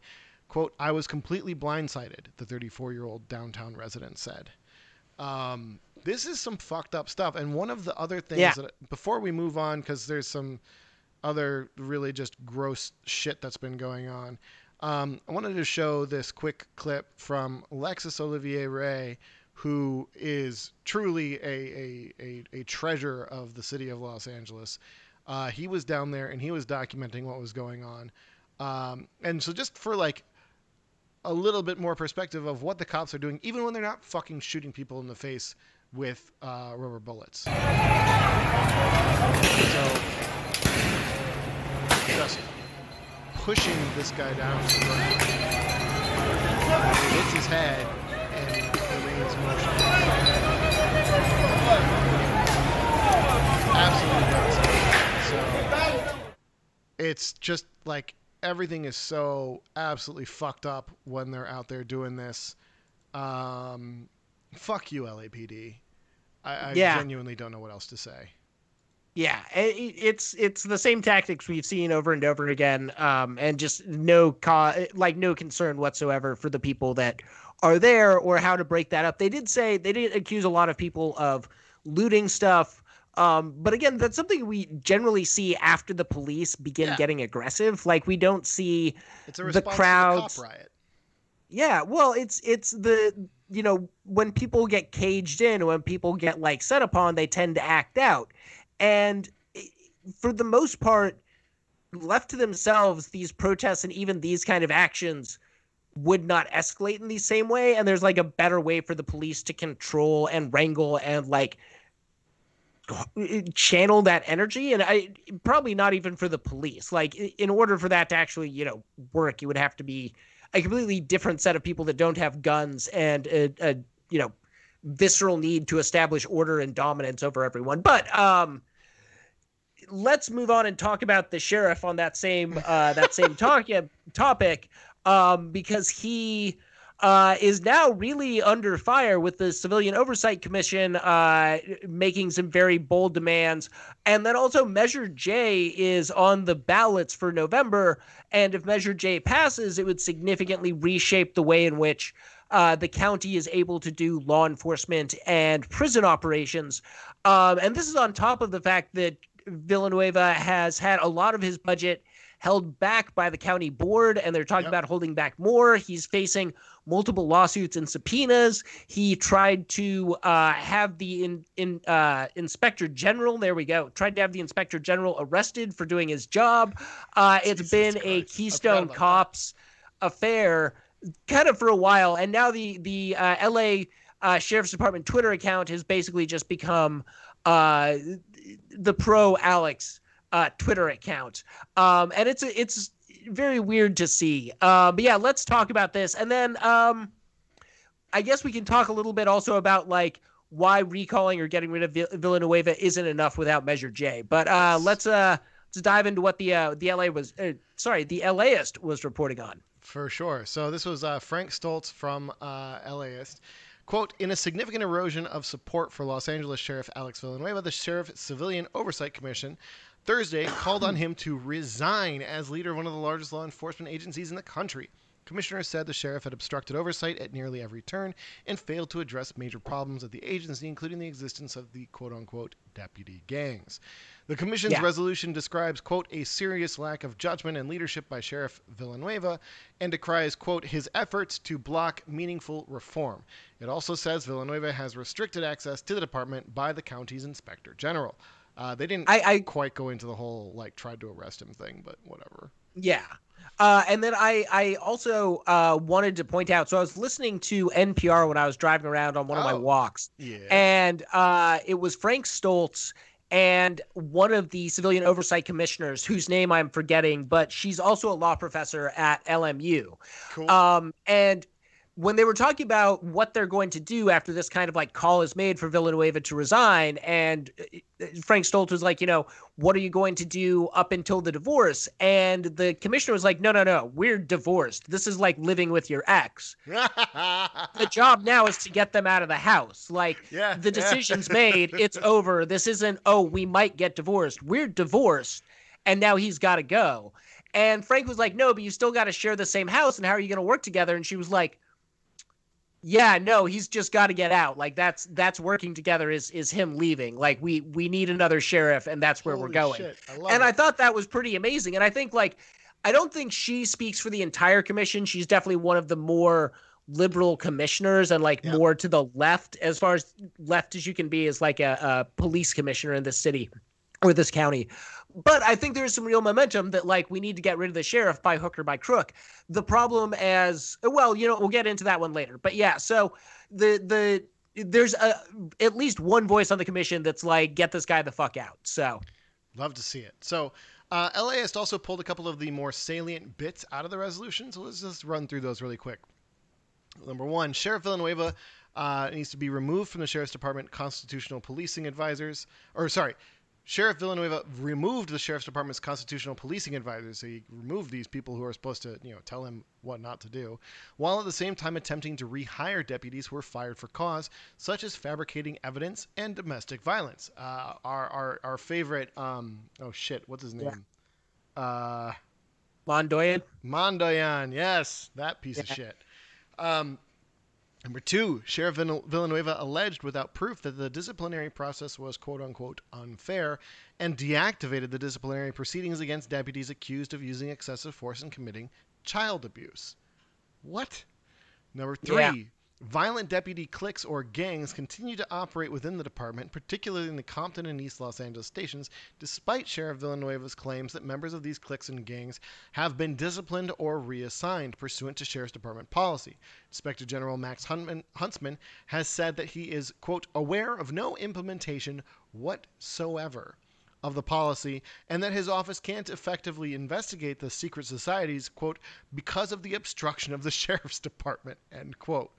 Quote, I was completely blindsided, the 34 year old downtown resident said. Um, this is some fucked up stuff. And one of the other things Yeah. that, before we move on, because there's some other really just gross shit that's been going on, um, I wanted to show this quick clip from Alexis Olivier Ray, who is truly a, a, a, a treasure of the city of Los Angeles. Uh, he was down there and he was documenting what was going on. Um, and so, just for like a little bit more perspective of what the cops are doing, even when they're not fucking shooting people in the face with uh, rubber bullets. So, just pushing this guy down to the ground. He hits his head and remains motionless. Absolutely. So, it's just like everything is so absolutely fucked up when they're out there doing this. Um, fuck you, LAPD. I, I Yeah. genuinely don't know what else to say. Yeah, i- i- it's it's the same tactics we've seen over and over again, um, and just no co- like no concern whatsoever for the people that are there or how to break that up. They did say they did accuse a lot of people of looting stuff, um, but again, that's something we generally see after the police begin Yeah. getting aggressive. Like we don't see The crowds- the. Yeah, well, it's it's the you know when people get caged in, when people get like set upon, they tend to act out, and eh, for the most part, left to themselves, these protests and even these kind of actions would not escalate in the same way. And there's like a better way for the police to control and wrangle and like channel that energy. And i probably not even for the police. Like in order for that to actually you know work you would have to be a completely different set of people that don't have guns and a, a you know visceral need to establish order and dominance over everyone. But um let's move on and talk about the sheriff on that same uh, that same talk, topic um, because he uh, is now really under fire with the Civilian Oversight Commission uh, making some very bold demands. And then also, Measure J is on the ballots for November. And if Measure J passes, it would significantly reshape the way in which uh, the county is able to do law enforcement and prison operations. Um, and this is on top of the fact that Villanueva has had a lot of his budget held back by the county board, and they're talking yep. about holding back more. He's facing multiple lawsuits and subpoenas. He tried to uh, have the in, in uh, inspector general. There we go. Tried to have the inspector general arrested for doing his job. Uh, it's Jesus been Christ. a Keystone Cops that. affair, kind of for a while, and now the the uh, L.A. Uh, Sheriff's Department Twitter account has basically just become uh, the pro Alex uh, Twitter account, um, and it's it's very weird to see. Uh, but yeah, let's talk about this, and then um, I guess we can talk a little bit also about like why recalling or getting rid of Villanueva isn't enough without Measure J. But uh, let's uh, let's dive into what the uh, the LA was uh, sorry the LAist was reporting on. For sure. So this was uh, Frank Stoltze from uh, LAist. Quote, in a significant erosion of support for Los Angeles Sheriff Alex Villanueva, the Sheriff Civilian Oversight Commission Thursday called on him to resign as leader of one of the largest law enforcement agencies in the country. Commissioners said the sheriff had obstructed oversight at nearly every turn and failed to address major problems at the agency, including the existence of the quote unquote deputy gangs. The commission's yeah. resolution describes, quote, a serious lack of judgment and leadership by Sheriff Villanueva and decries, quote, his efforts to block meaningful reform. It also says Villanueva has restricted access to the department by the county's inspector general. Uh, they didn't I, I, quite go into the whole, like, tried to arrest him thing, but whatever. Yeah. Uh, and then I, I also uh, wanted to point out. So I was listening to NPR when I was driving around on one of my oh, walks, yeah. and uh, it was Frank Stoltze and one of the civilian oversight commissioners, whose name I'm forgetting, but she's also a law professor at LMU. Cool. Um, and when they were talking about what they're going to do after this kind of like call is made for Villanueva to resign, and uh, Frank Stoltze was like, you know, what are you going to do up until the divorce? And the commissioner was like, no, no, no, we're divorced. This is like living with your ex. the job now is to get them out of the house. Like yeah, the decision's yeah. made, it's over. This isn't, oh, we might get divorced. We're divorced, and now he's got to go. And Frank was like, no, but you still got to share the same house, and how are you going to work together? And she was like, yeah no he's just got to get out. Like that's that's working together is is him leaving. Like we we need another sheriff and that's where Holy we're going I and it. i thought that was pretty amazing. And i think like i don't think she speaks for the entire commission. She's definitely one of the more liberal commissioners and like yeah. more to the left as far as left as you can be as like a, a police commissioner in the city or this county but I think there's some real momentum that like we need to get rid of the sheriff by hook or by crook. The problem as well, you know, we'll get into that one later. But yeah, so the the there's a at least one voice on the commission that's like get this guy the fuck out. So love to see it. So uh, LAist also pulled a couple of the more salient bits out of the resolution. So let's just run through those really quick. Number one, Sheriff Villanueva uh, needs to be removed from the Sheriff's Department constitutional policing advisors, or sorry, Sheriff Villanueva removed the sheriff's department's constitutional policing advisors. So he removed these people who are supposed to, you know, tell him what not to do, while at the same time attempting to rehire deputies who were fired for cause, such as fabricating evidence and domestic violence. Uh, our, our our favorite, um, oh shit, what's his name? Yeah. Uh, Mandoyan. Mandoyan, yes, that piece yeah. of shit. Um, Number two, Sheriff Villanueva alleged without proof that the disciplinary process was quote unquote unfair and deactivated the disciplinary proceedings against deputies accused of using excessive force and committing child abuse. What? Number three, yeah. Violent deputy cliques or gangs continue to operate within the department, particularly in the Compton and East Los Angeles stations, despite Sheriff Villanueva's claims that members of these cliques and gangs have been disciplined or reassigned pursuant to Sheriff's Department policy. Inspector General Max Huntsman has said that he is, quote, aware of no implementation whatsoever of the policy and that his office can't effectively investigate the secret societies, quote, because of the obstruction of the sheriff's department, end quote.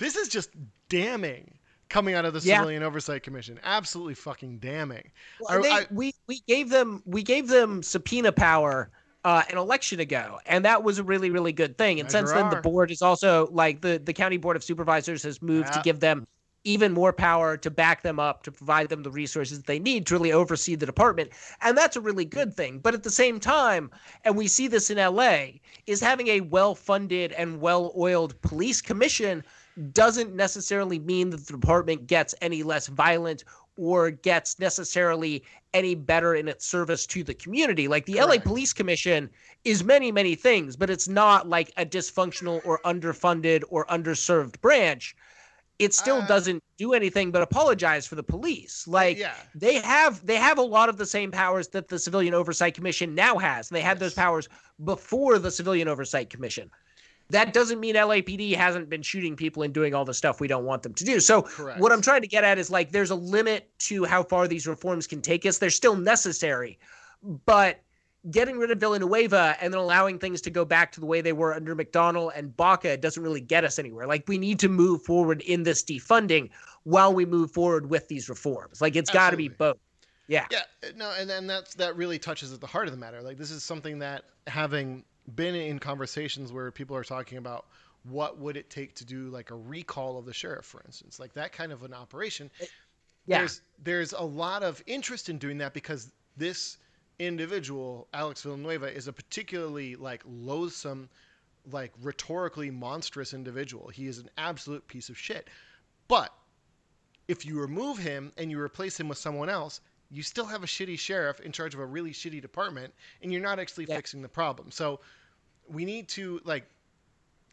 This is just damning coming out of the yeah. Civilian Oversight Commission. Absolutely fucking damning. Well, I, they, I, we we gave them we gave them subpoena power uh, an election ago, and that was a really really good thing. And since then, the board is also like the the county board of supervisors has moved yeah. to give them even more power to back them up to provide them the resources they need to really oversee the department and that's a really good thing but at the same time and we see this in LA is having a well-funded and well-oiled police commission doesn't necessarily mean that the department gets any less violent or gets necessarily any better in its service to the community. Like the Correct. LA Police Commission is many, many things, but it's not like a dysfunctional or underfunded or underserved branch. It still uh, doesn't do anything but apologize for the police. Like yeah. they have they have a lot of the same powers that the Civilian Oversight Commission now has. And they had yes. those powers before the Civilian Oversight Commission that doesn't mean LAPD hasn't been shooting people and doing all the stuff we don't want them to do. So Correct. what I'm trying to get at is like there's a limit to how far these reforms can take us. They're still necessary, but getting rid of Villanueva and then allowing things to go back to the way they were under McDonnell and Baca doesn't really get us anywhere. Like we need to move forward in this defunding while we move forward with these reforms. Like it's got to be both. Yeah. Yeah. No, and then that's that really touches at the heart of the matter. Like this is something that having been in conversations where people are talking about what would it take to do like a recall of the sheriff, for instance, like that kind of an operation. Yeah. There's there's a lot of interest in doing that because this individual, Alex Villanueva, is a particularly like loathsome, like rhetorically monstrous individual. He is an absolute piece of shit. But if you remove him and you replace him with someone else, you still have a shitty sheriff in charge of a really shitty department, and you're not actually yeah. fixing the problem. So we need to like.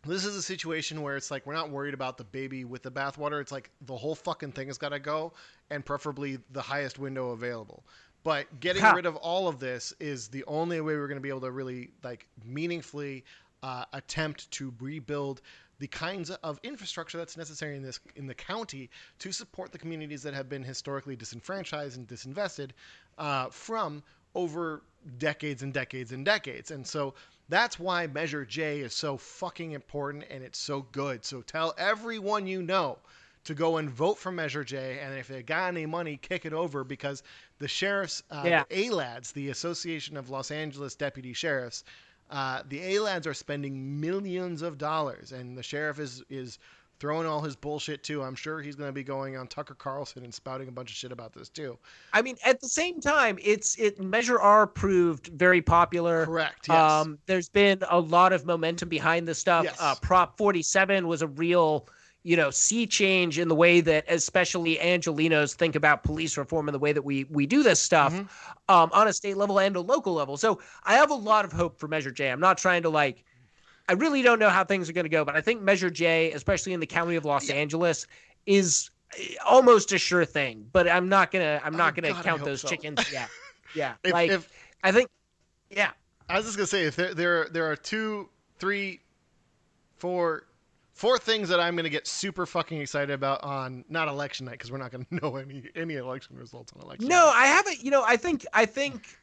This is a situation where it's like we're not worried about the baby with the bathwater. It's like the whole fucking thing has got to go, and preferably the highest window available. But getting rid of all of this is the only way we're going to be able to really like meaningfully uh, attempt to rebuild the kinds of infrastructure that's necessary in this in the county to support the communities that have been historically disenfranchised and disinvested uh, from over decades and decades and decades. And so that's why Measure J is so fucking important and it's so good. So tell everyone you know to go and vote for Measure J, and if they got any money, kick it over because the sheriffs, uh, yeah. the ALADS, the Association of Los Angeles Deputy Sheriffs, uh, the ALADS are spending millions of dollars, and the sheriff is is throwing all his bullshit too. I'm sure he's going to be going on Tucker Carlson and spouting a bunch of shit about this too. I mean, at the same time, it's it Measure R proved very popular. Correct. Yes. Um, there's been a lot of momentum behind this stuff. Yes. Uh, Prop 47 was a real you know, sea change in the way that especially Angelenos think about police reform and the way that we we do this stuff mm-hmm. um, on a state level and a local level. So I have a lot of hope for Measure J. I'm not trying to like. I really don't know how things are going to go, but I think Measure J, especially in the county of Los yeah. Angeles, is eh, almost a sure thing. But I'm not gonna I'm not oh, gonna God, count those so. chickens. Yeah, yeah. if, like if, I think, yeah. I was just gonna say if there there there are two, three, four, four things that I'm going to get super fucking excited about on not election night because we're not going to know any any election results on election. Night. No, night. I haven't. You know, I think I think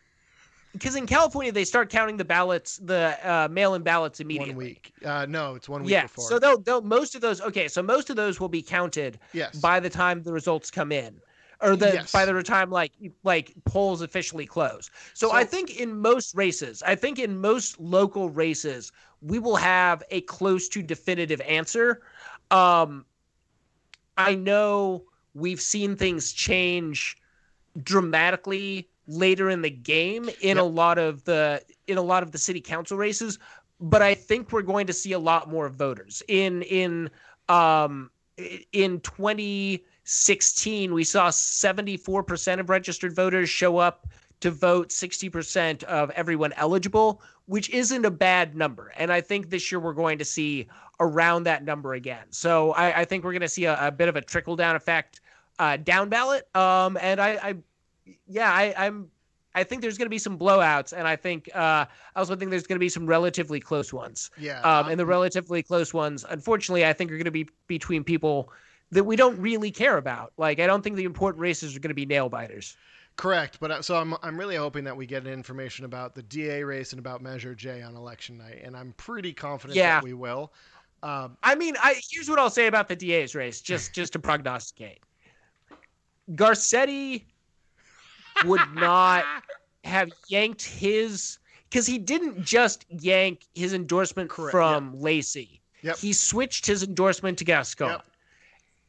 because in California they start counting the ballots, the uh, mail-in ballots immediately. One week. Uh, no, it's one week yeah, before. so they'll, they'll most of those. Okay, so most of those will be counted. Yes. By the time the results come in or the yes. by the time like like polls officially close. So, so, I think in most races, I think in most local races, we will have a close to definitive answer. Um, I know we've seen things change dramatically later in the game in yep. a lot of the in a lot of the city council races, but I think we're going to see a lot more voters in in um in 2016 we saw 74% of registered voters show up to vote 60% of everyone eligible, which isn't a bad number. And I think this year we're going to see around that number again. So I, I think we're going to see a, a, bit of a trickle down effect uh, down ballot. Um, and I, I yeah, I, I'm I think there's going to be some blowouts, and I think uh, I also think there's going to be some relatively close ones. Yeah. Um, and the relatively close ones, unfortunately, I think are going to be between people that we don't really care about. Like, I don't think the important races are going to be nail biters. Correct, but uh, so I'm I'm really hoping that we get information about the DA race and about Measure J on election night, and I'm pretty confident yeah. that we will. Um, I mean, I here's what I'll say about the DA's race, just just to prognosticate. Garcetti would not have yanked his because he didn't just yank his endorsement Correct, from yep. Lacey. Yep. He switched his endorsement to Gascon. Yep.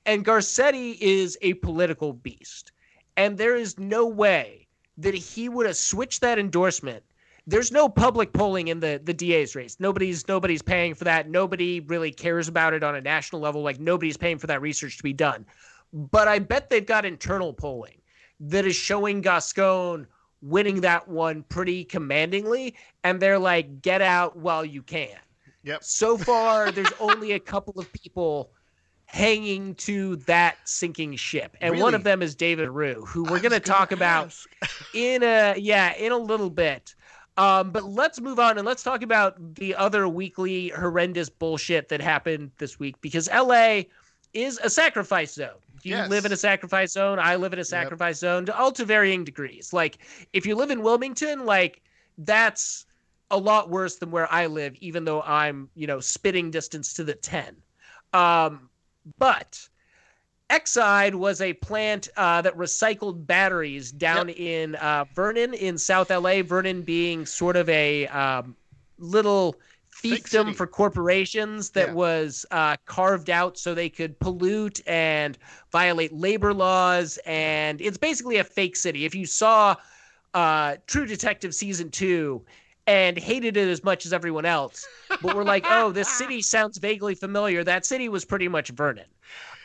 And Garcetti is a political beast. And there is no way that he would have switched that endorsement. There's no public polling in the, the DA's race. Nobody's nobody's paying for that. Nobody really cares about it on a national level. Like nobody's paying for that research to be done. But I bet they've got internal polling that is showing Gascon winning that one pretty commandingly, and they're like, "Get out while you can." Yep. So far, there's only a couple of people hanging to that sinking ship, and really? one of them is David Ryu, who we're going to talk about in a yeah in a little bit. Um, but let's move on and let's talk about the other weekly horrendous bullshit that happened this week because LA is a sacrifice zone. You yes. live in a sacrifice zone. I live in a sacrifice yep. zone to all to varying degrees. Like if you live in Wilmington, like that's a lot worse than where I live, even though I'm, you know, spitting distance to the 10. Um, but Exide was a plant uh, that recycled batteries down yep. in uh, Vernon in South LA. Vernon being sort of a um, little fiefdom for corporations that yeah. was uh, carved out so they could pollute and violate labor laws. And it's basically a fake city. If you saw uh, True Detective season two and hated it as much as everyone else, but we're like, oh, this city sounds vaguely familiar, that city was pretty much Vernon.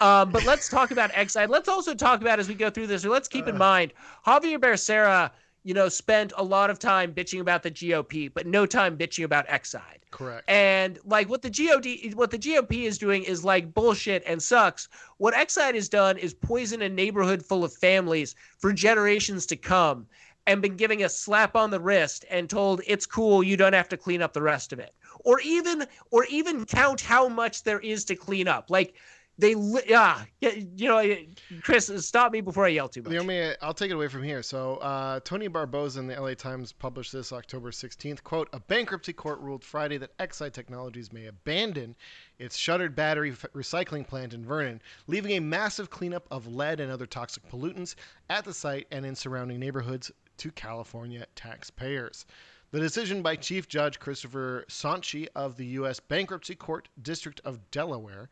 Um, but let's talk about Exide. Let's also talk about as we go through this, or let's keep in mind Xavier Becerra you know, spent a lot of time bitching about the GOP, but no time bitching about Exide. Correct. And like what the God, what the GOP is doing is like bullshit and sucks. What Exide has done is poison a neighborhood full of families for generations to come, and been giving a slap on the wrist and told it's cool, you don't have to clean up the rest of it, or even or even count how much there is to clean up. Like they yeah you know chris stop me before i yell too much. you know, i'll take it away from here. So uh, tony barboza in the la times published this october 16th quote a bankruptcy court ruled friday that exide technologies may abandon its shuttered battery f- recycling plant in vernon leaving a massive cleanup of lead and other toxic pollutants at the site and in surrounding neighborhoods to california taxpayers. The decision by Chief Judge Christopher Sontchi of the U.S. Bankruptcy Court District of Delaware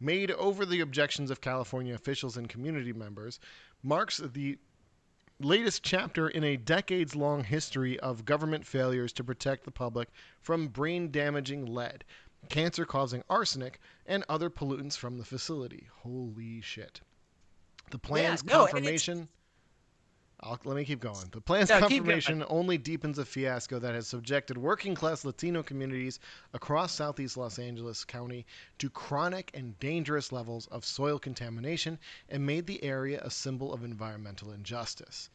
made over the objections of California officials and community members, marks the latest chapter in a decades long history of government failures to protect the public from brain damaging lead, cancer causing arsenic, and other pollutants from the facility. Holy shit. The plan's yeah, no, confirmation I'll, let me keep going. The plan's no, confirmation only deepens a fiasco that has subjected working class Latino communities across southeast Los Angeles County to chronic and dangerous levels of soil contamination and made the area a symbol of environmental injustice.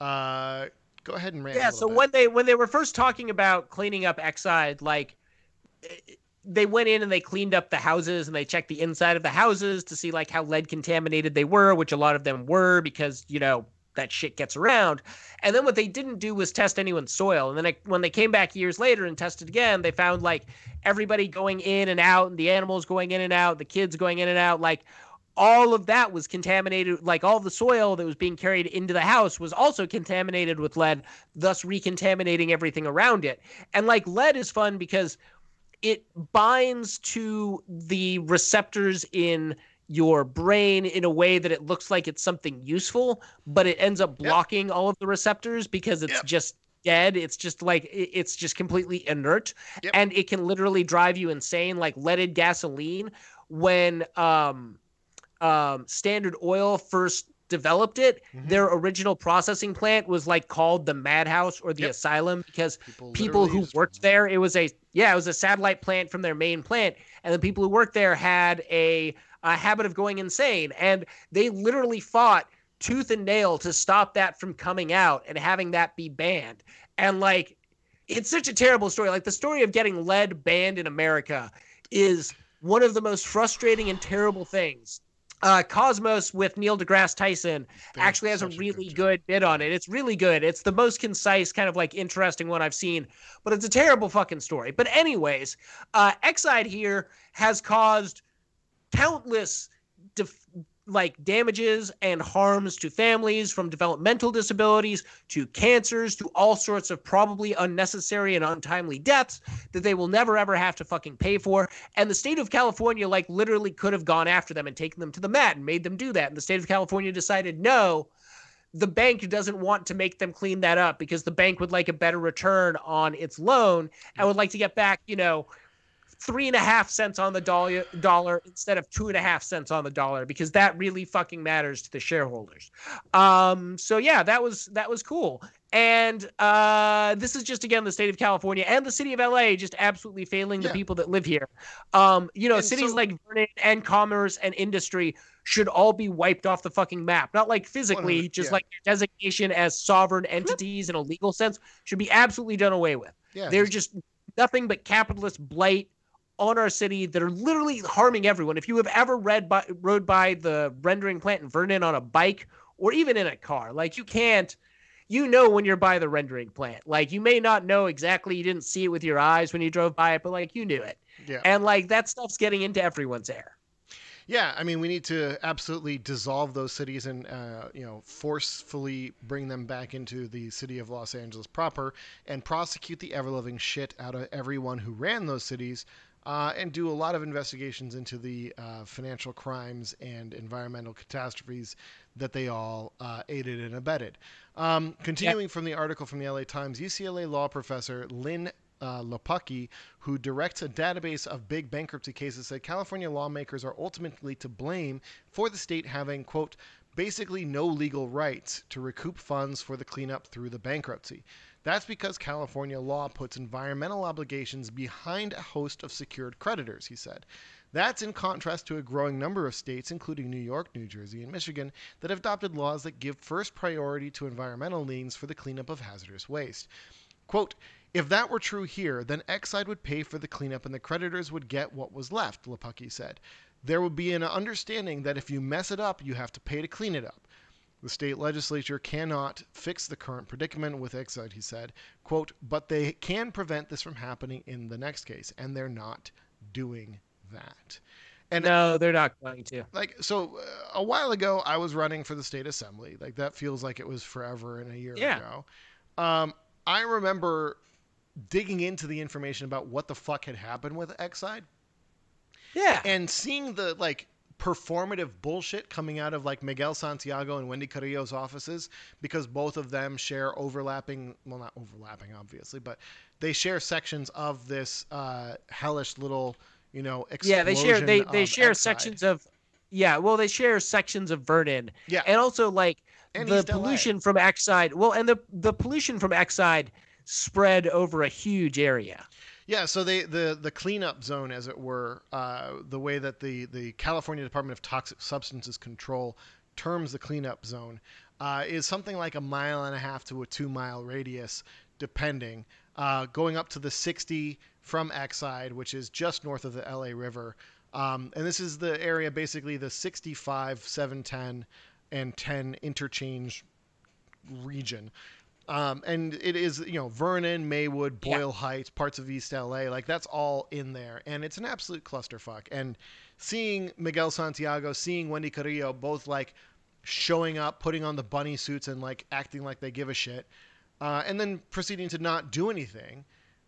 Uh, go ahead and rant. Yeah. so bit. when they when they were first talking about cleaning up Exide, like they went in and they cleaned up the houses and they checked the inside of the houses to see like how lead contaminated they were, which a lot of them were because you know that shit gets around. And then what they didn't do was test anyone's soil. And then it, when they came back years later and tested again, they found like everybody going in and out, and the animals going in and out, the kids going in and out, like all of that was contaminated. Like all the soil that was being carried into the house was also contaminated with lead, thus recontaminating everything around it. And like lead is fun because it binds to the receptors in your brain in a way that it looks like it's something useful, but it ends up blocking yep. all of the receptors because it's yep. just dead. It's just like it's just completely inert, yep. and it can literally drive you insane, like leaded gasoline. When um, um, Standard Oil first developed it, Mhm. their original processing plant was like called the madhouse or the Yep. asylum because People, people who worked there it was a yeah it was a satellite plant from their main plant and the people who worked there had a, a habit of going insane and they literally fought tooth and nail to stop that from coming out and having that be banned and like it's such a terrible story like the story of getting lead banned in america is one of the most frustrating and terrible things uh, Cosmos with Neil deGrasse Tyson actually has a such good really good bit on it. It's really good. It's the most concise, kind of like interesting one I've seen, but it's a terrible fucking story. But, anyways, uh, Exide here has caused countless def- like damages and harms to families from developmental disabilities to cancers to all sorts of probably unnecessary and untimely deaths that they will never ever have to fucking pay for. And the state of california like literally could have gone after them and taken them to the mat and made them do that. And the state of california decided no the bank doesn't want to make them clean that up because the bank would like a better return on its loan and would like to get back you know three and a half cents on the dollar dollar instead of two and a half cents on the dollar because that really fucking matters to the shareholders. Um, so yeah, that was that was cool. And uh, this is just again the state of California and the city of LA just absolutely failing the people that live here. Um, you know, And cities so- like Vernon and commerce and industry should all be wiped off the fucking map. Not like physically, just yeah. like their designation as sovereign entities in a legal sense should be absolutely done away with. Yeah, They're just nothing but capitalist blight on our city that are literally harming everyone. If you have ever read by, rode by the rendering plant in Vernon on a bike or even in a car, like you can't, you know when you're by the rendering plant. Like you may not know exactly, you didn't see it with your eyes when you drove by it, but like you knew it. yeah. And like that stuff's getting into everyone's air. Yeah, I mean, we need to absolutely dissolve those cities and, uh, you know, forcefully bring them back into the city of Los Angeles proper and prosecute the ever-loving shit out of everyone who ran those cities uh, and do a lot of investigations into the uh, financial crimes and environmental catastrophes that they all uh, aided and abetted. Um, continuing from the article from the LA Times, UCLA law professor Lynn uh, who directs a database of big bankruptcy cases, said California lawmakers are ultimately to blame for the state having, quote, basically no legal rights to recoup funds for the cleanup through the bankruptcy. That's because California law puts environmental obligations behind a host of secured creditors, he said. That's in contrast to a growing number of states, including New York, New Jersey, and Michigan, that have adopted laws that give first priority to environmental liens for the cleanup of hazardous waste. Quote, if that were true here, then Exide would pay for the cleanup and the creditors would get what was left, LoPucki said. There would be an understanding that if you mess it up, you have to pay to clean it up. The state legislature cannot fix the current predicament with Exide, he said. Quote, but they can prevent this from happening in the next case, and they're not doing that. And No, they're not going to. like so uh, a while ago i was running for the state assembly like that feels like it was forever and a year Yeah. ago um, i remember digging into the information about what the fuck had happened with exide Yeah. and seeing the like performative bullshit coming out of like miguel santiago and wendy carrillo's offices because both of them share overlapping well not overlapping obviously but they share sections of this uh, hellish little you know yeah, they share they they share Exide. sections of yeah, well they share sections of Vernon. Yeah. And also like And the pollution from Exide. Well, and the the pollution from Exide spread over a huge area. Yeah, so they the the cleanup zone, as it were, uh, the way that the the California Department of Toxic Substances Control terms the cleanup zone, uh, is something like a mile and a half to a two mile radius, depending, uh, going up to the 60 from Exide, which is just north of the LA River. Um, and this is the area, basically the 65, 710, and 10 interchange region. Um, and it is, you know, Vernon, Maywood, Yeah. Boyle Heights, parts of East LA, like that's all in there. And it's an absolute clusterfuck. And seeing Miguel Santiago, seeing Wendy Carrillo both like showing up, putting on the bunny suits and like acting like they give a shit, uh, and then proceeding to not do anything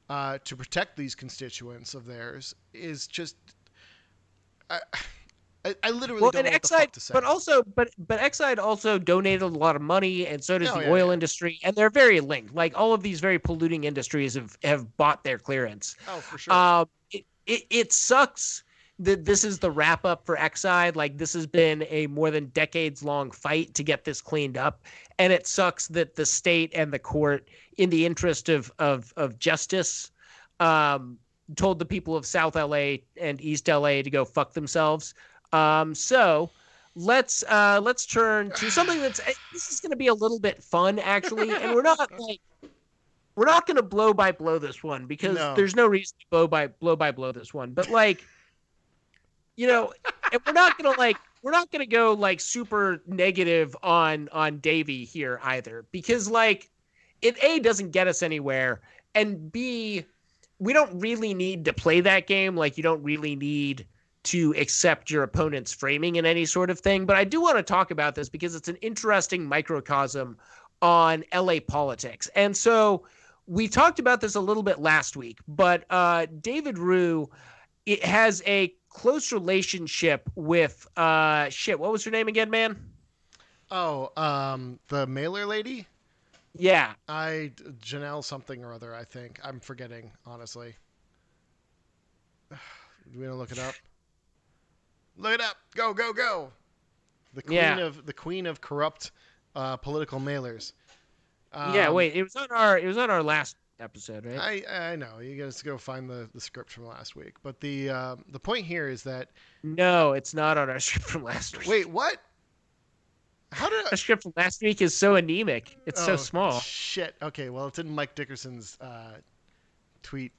uh, to protect these constituents of theirs is just. I, I, I literally Well, don't and know what the fuck Exide, to say. but also, but but Exide also donated a lot of money, and so does the yeah, oil yeah. industry, and they're very linked. Like all of these very polluting industries have have bought their clearance. oh, for sure. Um, it, it it sucks that this is the wrap up for Exide. Like this has been a more than decades long fight to get this cleaned up, and it sucks that the state and the court, in the interest of of of justice, um, told the people of South LA and East LA to go fuck themselves. Um, so let's uh, let's turn to something that's eh, this is going to be a little bit fun actually, and we're not like we're not going to blow by blow this one because No. there's no reason to blow by blow by blow this one, but like you know, and we're not going to like we're not going to go like super negative on on Davy here either because like it a doesn't get us anywhere and b we don't really need to play that game like you don't really need to accept your opponent's framing in any sort of thing but i do want to talk about this because it's an interesting microcosm on la politics and so we talked about this a little bit last week but uh, david ryu it has a close relationship with uh shit what was her name again man Oh, um, the mailer lady. yeah I Janelle something or other. I think I'm forgetting honestly. Do we want to look it up? Look it up. Go go go. The queen Yeah. of the queen of corrupt uh, political mailers. yeah Um, wait it was on our it was on our last episode right I I know you guys go find the, the script from last week, but the um, the point here is that No, it's not on our script from last week. wait what? How did I, Our script from last week is so anemic. It's so Oh, small. Shit. Okay, well it's in Mike Dickerson's uh, tweet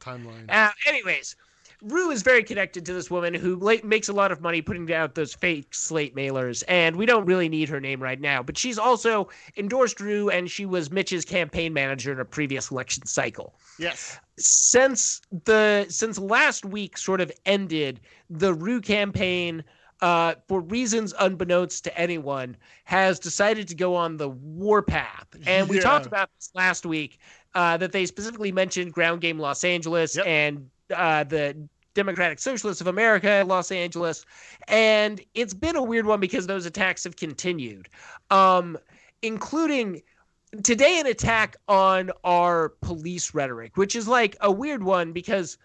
timeline. Uh, anyways, Ryu is very connected to this woman who la- makes a lot of money putting out those fake slate mailers, and we don't really need her name right now. But she's also endorsed Ryu, and she was Mitch's campaign manager in a previous election cycle. yes. since the since last week sort of ended, the Ryu campaign, uh, for reasons unbeknownst to anyone, has decided to go on the warpath. And we Yeah. talked about this last week uh, that they specifically mentioned Ground Game Los Angeles Yep. and uh, the Democratic Socialists of America, Los Angeles, and it's been a weird one because those attacks have continued, um, including today an attack on our police rhetoric, which is like a weird one because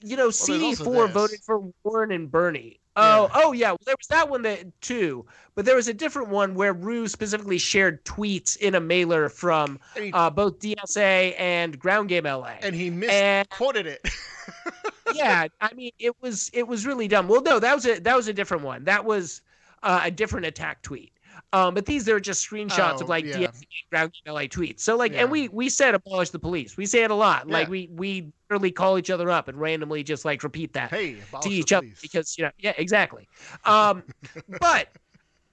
you know also CD4 voted for Warren and Bernie. Oh, oh yeah. Well, there was that one that too, but there was a different one where Ryu specifically shared tweets in a mailer from he, uh, both DSA and Ground Game LA. and he misquoted it. yeah, I mean it was it was really dumb. Well, no, that was a that was a different one. That was uh, a different attack tweet. Um, but these are just screenshots Oh, of like yeah. Ground LA tweets. So like, Yeah. and we we said abolish the police. We say it a lot. Like we we literally call each other up and randomly just like repeat that hey, to each other because you know yeah exactly um but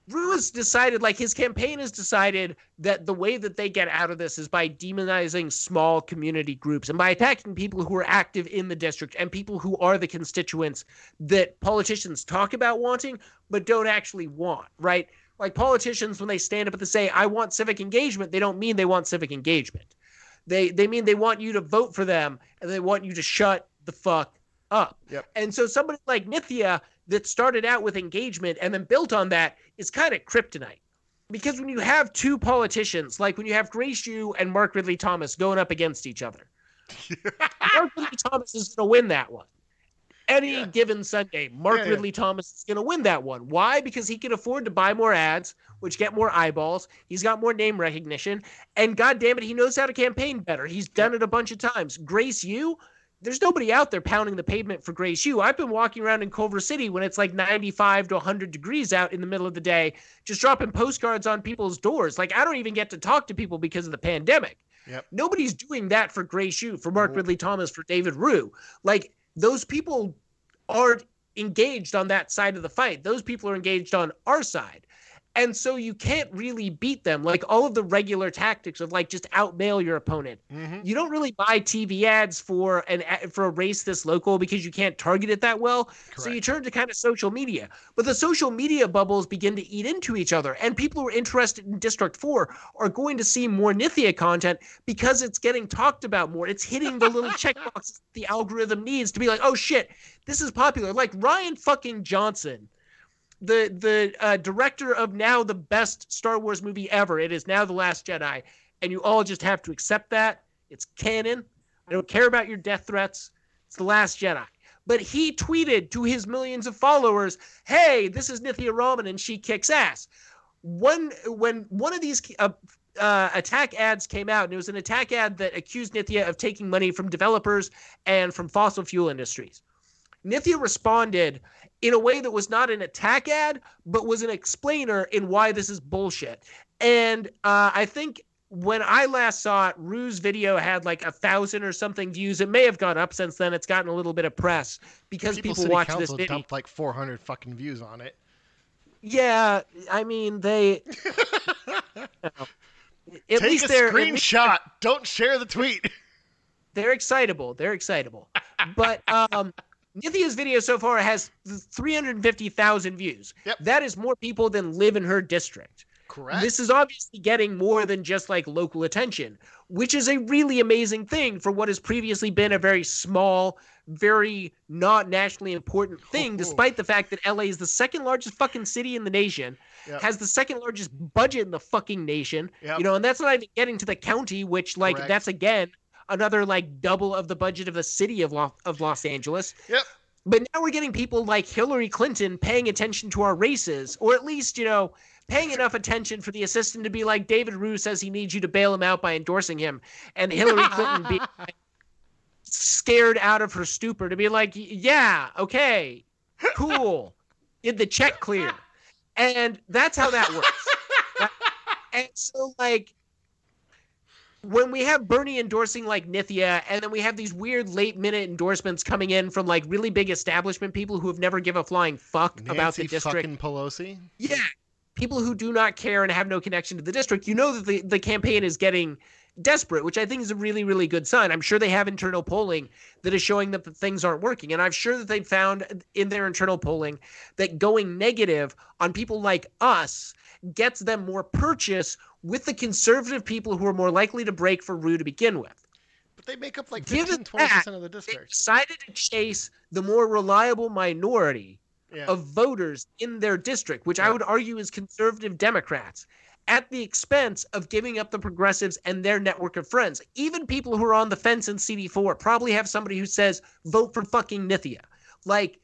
Ryu has decided like his campaign has decided that the way that they get out of this is by demonizing small community groups and by attacking people who are active in the district and people who are the constituents that politicians talk about wanting but don't actually want right like politicians when they stand up and they say i want civic engagement they don't mean they want civic engagement they they mean they want you to vote for them and they want you to shut the fuck up Yep. and so somebody like Nithya that started out with engagement and then built on that is kind of kryptonite. Because when you have two politicians, like when you have Grace Yoo and Mark Ridley Thomas going up against each other, Mark Ridley Thomas is going to win that one. Any Yeah. given Sunday, Mark Yeah. Ridley Thomas is going to win that one. Why? Because he can afford to buy more ads, which get more eyeballs. He's got more name recognition, and God damn it, he knows how to campaign better. He's done it a bunch of times. Grace Yoo, there's nobody out there pounding the pavement for Grace Yoo. I've been walking around in Culver City when it's like 95 to 100 degrees out in the middle of the day, just dropping postcards on people's doors. Like I don't even get to talk to people because of the pandemic. Yep. Nobody's doing that for Grace Yoo, for Mark Ridley Thomas, for David Ryu. Like those people aren't engaged on that side of the fight. Those people are engaged on our side. And so you can't really beat them. Like all of the regular tactics of like just outmail your opponent. Mhm. You don't really buy TV ads for an a- for a race this local because you can't target it that well. So you turn to kind of social media. But the social media bubbles begin to eat into each other. And people who are interested in District 4 are going to see more Nithya content because it's getting talked about more. It's hitting the little checkboxes the algorithm needs to be like, oh shit, this is popular. Like Rian fucking Johnson, the the uh, director of now the best Star Wars movie ever. It is now The Last Jedi. And you all just have to accept that. It's canon. I don't care about your death threats. It's The Last Jedi. but he tweeted to his millions of followers, "Hey, this is Nithya Raman and she kicks ass." One when one of these uh, uh, attack ads came out, and it was an attack ad that accused Nithya of taking money from developers and from fossil fuel industries. Nithya responded in a way that was not an attack ad, but was an explainer in why this is bullshit. And uh, I think when I last saw it, Ryu's video had like a thousand or something views. It may have gone up since then. It's gotten a little bit of press because people, people watch this video. Dumped like 400 fucking views on it. Yeah, I mean they. at Take least a they're screenshot. Don't share the tweet. they're excitable. They're excitable. but um, Nithya's video so far has 350,000 views. Yep. That is more people than live in her district. Correct. This is obviously getting more than just like local attention, which is a really amazing thing for what has previously been a very small, very not nationally important thing, Ooh. despite the fact that LA is the second largest fucking city in the nation, Yep. has the second largest budget in the fucking nation, Yep. you know, and that's not even getting to the county, which like Correct. that's again another like double of the budget of the city of Los, of Los Angeles. Yep. But now we're getting people like Hillary Clinton paying attention to our races, or at least, you know, paying enough attention for the assistant to be like, David Ryu says he needs you to bail him out by endorsing him. And Hillary Clinton be scared out of her stupor to be like, yeah, okay, cool. Did the check clear? And that's how that works. and so, like, when we have Bernie endorsing like Nithya, and then we have these weird late minute endorsements coming in from like really big establishment people who have never give a flying fuck about the district. fucking Pelosi. Yeah. People who do not care and have no connection to the district, you know that the, the campaign is getting desperate, which I think is a really, really good sign. I'm sure they have internal polling that is showing that the things aren't working. And I'm sure that they found in their internal polling that going negative on people like us gets them more purchase with the conservative people who are more likely to break for Ryu to begin with. But they make up like Given 15, 20% that, of the They district. decided to chase the more reliable minority Yeah. of voters in their district, which I would argue is conservative Democrats, at the expense of giving up the progressives and their network of friends. Even people who are on the fence in CD4 probably have somebody who says, vote for fucking Nithya. Like,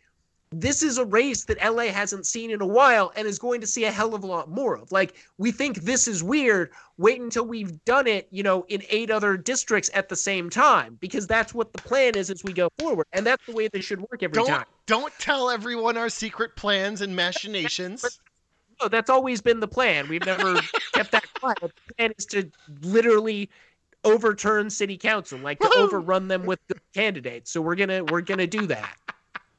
this is a race that LA hasn't seen in a while and is going to see a hell of a lot more of. Like, we think this is weird. Wait until we've done it, you know, in eight other districts at the same time, because that's what the plan is as we go forward. And that's the way this should work every don't time. don't tell everyone our secret plans and machinations. No, that's always been the plan. We've never kept that quiet. The plan is to literally overturn city council, like to Woohoo! overrun them with good candidates. So we're gonna we're gonna do that.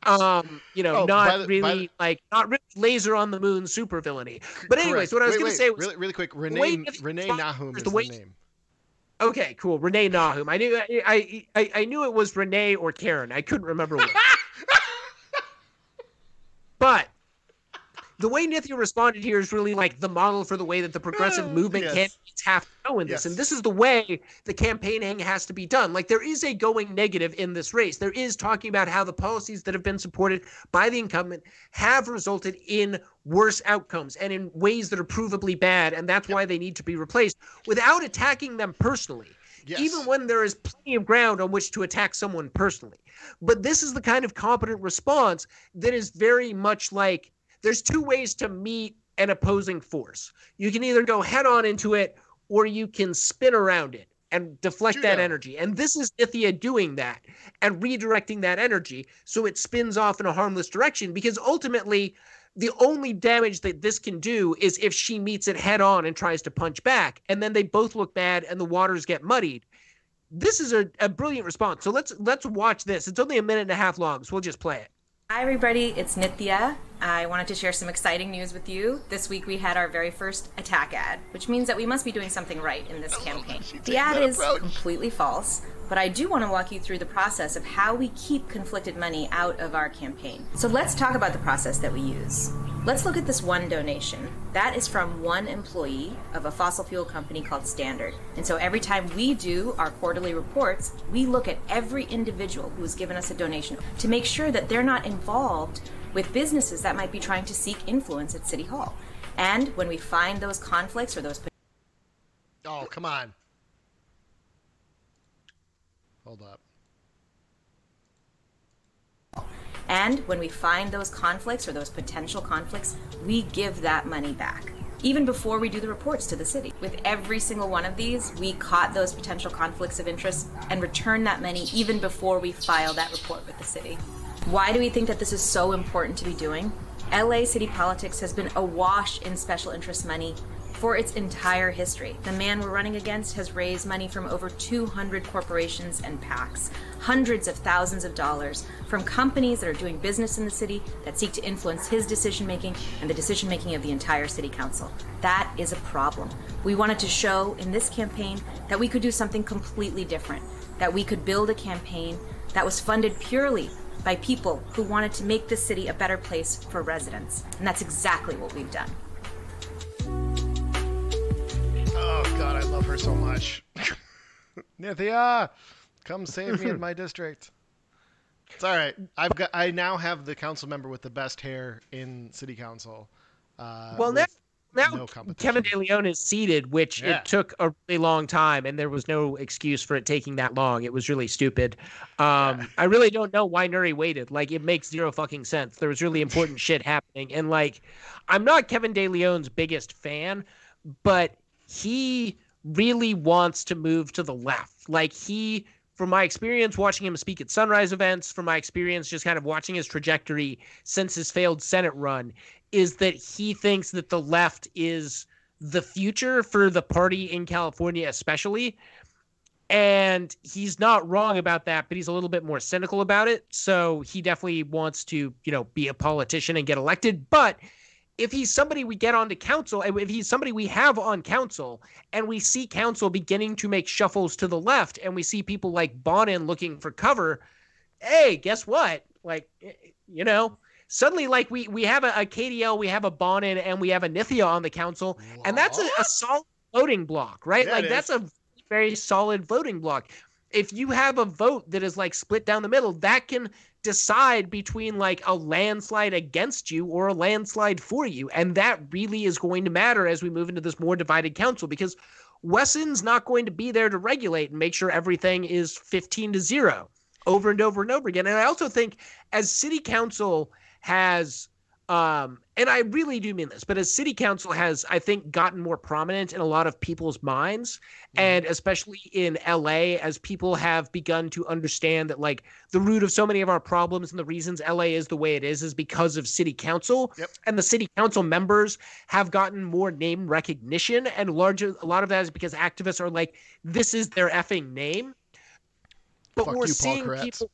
Um, you know, Oh, not the- really the- like not really laser on the moon super villainy. But anyways, Correct. what I was Wait, gonna wait, say was really, really quick. Renee Renee Nahum is the the, name. okay, cool. Renee Nahum. I knew I, I I knew it was Renee or Karen. I couldn't remember which. but the way Nithya responded here is really like the model for the way that the progressive oh, movement Yes. candidates have to go in this. Yes. And this is the way the campaigning has to be done. Like there is a going negative in this race. There is talking about how the policies that have been supported by the incumbent have resulted in worse outcomes and in ways that are provably bad. And that's why they need to be replaced without attacking them personally Yes. even when there is plenty of ground on which to attack someone personally. But this is the kind of competent response that is very much like there's two ways to meet an opposing force. You can either go head on into it or you can spin around it and deflect that energy. And this is Nithya doing that and redirecting that energy so it spins off in a harmless direction because ultimately the only damage that this can do is if she meets it head on and tries to punch back and then they both look bad and the waters get muddied this is a, a brilliant response so let's let's watch this it's only a minute and a half long so we'll just play it Hi, everybody. It's Nithya. I wanted to share some exciting news with you. This week we had our very first attack ad, which means that we must be doing something right in this campaign. The ad is completely false, but I do want to walk you through the process of how we keep conflicted money out of our campaign. So let's talk about the process that we use. Let's look at this one donation. That is from one employee of a fossil fuel company called Standard. And so every time we do our quarterly reports, we look at every individual who has given us a donation to make sure that they're not involved with businesses that might be trying to seek influence at City Hall. And when we find those conflicts or those Oh, come on. Hold up. And when we find those conflicts or those potential conflicts, we give that money back. Even before we do the reports to the city. With every single one of these, we caught those potential conflicts of interest and return that money even before we file that report with the city. Why do we think that this is so important to be doing? LA city politics has been awash in special interest money for its entire history. The man we're running against has raised money from over 200 corporations and PACs, hundreds of thousands of dollars from companies that are doing business in the city that seek to influence his decision making and the decision making of the entire city council. That is a problem. We wanted to show in this campaign that we could do something completely different, that we could build a campaign that was funded purely by people who wanted to make this city a better place for residents. And that's exactly what we've done. Oh God, I love her so much. Nithya, come save me in my district. It's all right. I've got. I now have the council member with the best hair in city council. Uh, well, now, now no Kevin De Leon is seated, which Yeah. it took a really long time, and there was no excuse for it taking that long. It was really stupid. Um, I really don't know why Nury waited. Like, it makes zero fucking sense. There was really important shit happening, and like, I'm not Kevin De Leon's biggest fan, but he really wants to move to the left. Like he, from my experience watching him speak at Sunrise events, from my experience just kind of watching his trajectory since his failed Senate run, is that he thinks that the left is the future for the party in California, especially. And he's not wrong about that, but he's a little bit more cynical about it. So he definitely wants to, you know, be a politician and get elected. But if he's somebody we get onto council, if he's somebody we have on council, and we see council beginning to make shuffles to the left, and we see people like Bonin looking for cover, hey, guess what? Like, eh, you know, suddenly like we we have a, a KDL, we have a Bonin, and we have a Nithya on the council, and that's a, a solid voting block, right? Yeah, like that's a very solid voting block. If you have a vote that is like split down the middle, that can decide between like a landslide against you or a landslide for you. And that really is going to matter as we move into this more divided council because Wesson's not going to be there to regulate and make sure everything is 15 to 0 over and over and over again. And I also think as city council has um and I really do mean this, but as city council has I think gotten more prominent in a lot of people's minds and especially in LA as people have begun to understand that like the root of so many of our problems and the reasons LA is the way it is is because of city council. Yep. and the city council members have gotten more name recognition and larger a lot of that is because activists are like this is their effing name. But Fuck we're you, seeing people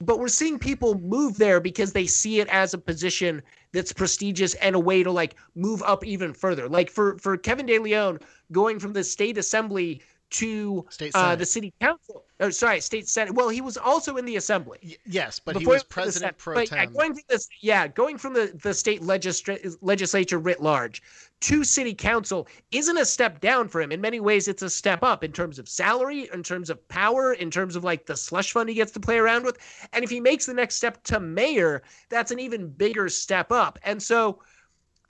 but we're seeing people move there because they see it as a position that's prestigious and a way to like move up even further. Like for for Kevin De Leon going from the state assembly to State uh, the city council. Or sorry, state senate. Well, he was also in the assembly. Y- yes, but he was president pro But, yeah, tem. going from this, yeah, going from the the state legistra- legislature writ large to city council isn't a step down for him. In many ways, it's a step up in terms of salary, in terms of power, in terms of like the slush fund he gets to play around with. And if he makes the next step to mayor, that's an even bigger step up. And so,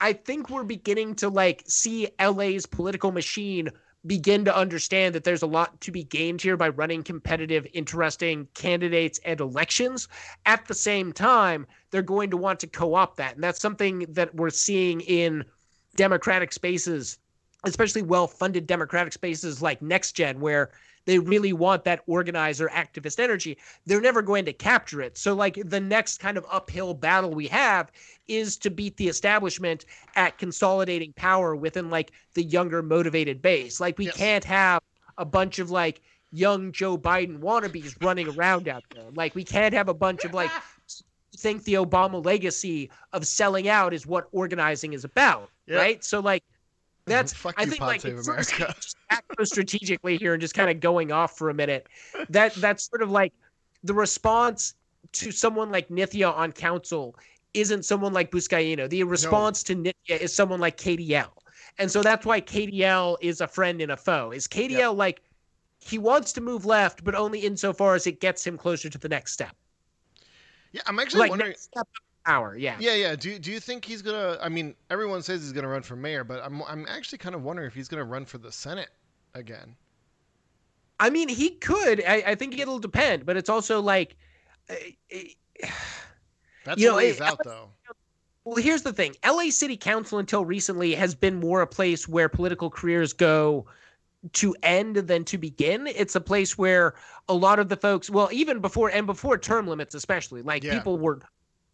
I think we're beginning to like see LA's political machine begin to understand that there's a lot to be gained here by running competitive, interesting candidates and elections. At the same time, they're going to want to co opt that. And that's something that we're seeing in democratic spaces, especially well funded democratic spaces like NextGen, where they really want that organizer activist energy. They're never going to capture it. So, like, the next kind of uphill battle we have is to beat the establishment at consolidating power within like the younger motivated base. Like we Yes. can't have a bunch of like young Joe Biden wannabes running around out there. Like we can't have a bunch of like think the Obama legacy of selling out is what organizing is about, Yeah. right? So like that's Fuck I think like America. just macro strategically here and just kind of going off for a minute. That that's sort of like the response to someone like Nithya on council isn't someone like Buscaino. The response to Nithya is someone like KDL. And so that's why KDL is a friend and a foe. Is KDL like he wants to move left, but only insofar as it gets him closer to the next step. Yeah, I'm actually Like wondering. step power, yeah. Yeah, yeah. Do do you think he's gonna? I mean, everyone says he's gonna run for mayor, but I'm I'm actually kind of wondering if he's gonna run for the Senate again. I mean, he could. I, I think it'll depend, but it's also like, uh, uh, That's you know, ways out though. Well, here's the thing: LA City Council until recently has been more a place where political careers go to end than to begin. It's a place where a lot of the folks, well, even before and before term limits, especially, like yeah. people were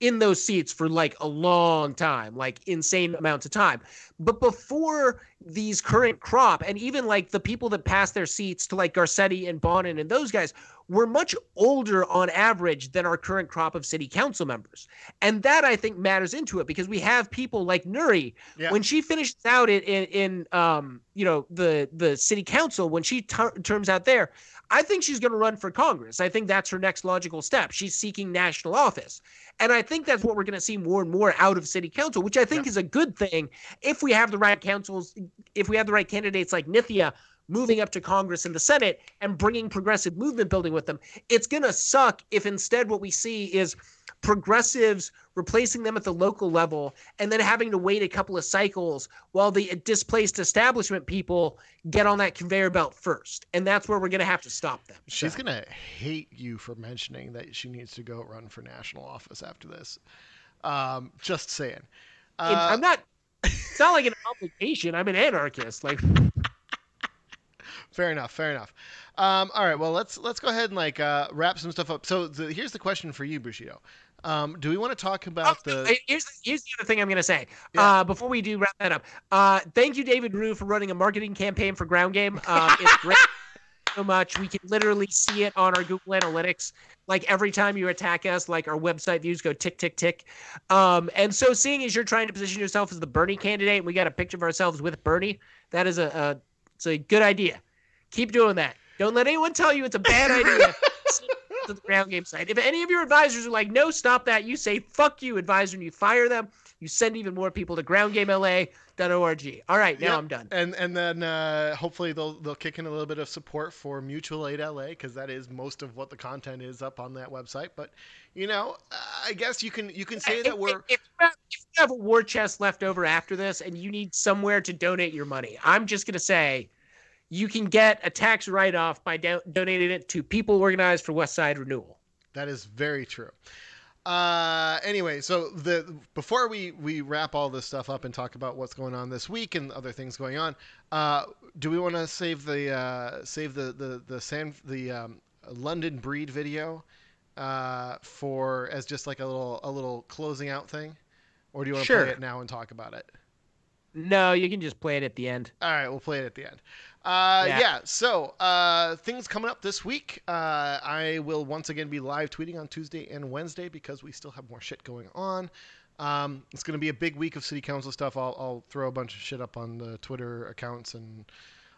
in those seats for like a long time, like insane amounts of time. But before these current crop, and even like the people that passed their seats to like Garcetti and Bonin and those guys were much older on average than our current crop of city council members. And that I think matters into it because we have people like Nury yeah. when she finishes out in, in, in um you know the the city council when she ter- terms out there I think she's going to run for Congress. I think that's her next logical step. She's seeking national office. And I think that's what we're going to see more and more out of city council, which I think is a good thing if we have the right councils, if we have the right candidates like Nithya moving up to Congress and the Senate and bringing progressive movement building with them. It's going to suck if instead what we see is progressives replacing them at the local level and then having to wait a couple of cycles while the displaced establishment people get on that conveyor belt first. And that's where we're going to have to stop them. She's so. going to hate you for mentioning that she needs to go run for national office after this. Um, just saying. Uh, I'm not, it's not like an obligation. I'm an anarchist. Like, fair enough. Fair enough. Um, all right. Well, let's let's go ahead and like uh, wrap some stuff up. So the, here's the question for you, Bushido. Um, do we want to talk about oh, the? Here's here's the other thing I'm going to say. Yeah. Uh, before we do wrap that up, uh, thank you, David Ryu, for running a marketing campaign for Ground Game. Um, it's great. so much. We can literally see it on our Google Analytics. Like every time you attack us, like our website views go tick, tick, tick. Um, and so seeing as you're trying to position yourself as the Bernie candidate, and we got a picture of ourselves with Bernie, that is a, a it's a good idea. Keep doing that. Don't let anyone tell you it's a bad idea. to the ground game site. If any of your advisors are like, no, stop that, you say, fuck you, advisor, and you fire them. You send even more people to groundgamela.org. All right, now yep. I'm done. And and then uh, hopefully they'll they'll kick in a little bit of support for Mutual Aid LA because that is most of what the content is up on that website. But you know, I guess you can you can say that we're. If, if, you have, if you have a war chest left over after this, and you need somewhere to donate your money, I'm just gonna say you can get a tax write off by do- donating it to People Organized for West Side Renewal. That is very true. Uh, anyway, so the before we we wrap all this stuff up and talk about what's going on this week and other things going on, uh, do we want to save the uh, save the the the San the um, London breed video uh, for as just like a little a little closing out thing, or do you want to sure. play it now and talk about it? No, you can just play it at the end. All right, we'll play it at the end. Uh, yeah. yeah. So uh, things coming up this week. Uh, I will once again be live tweeting on Tuesday and Wednesday because we still have more shit going on. Um, it's going to be a big week of city council stuff. I'll, I'll, throw a bunch of shit up on the Twitter accounts and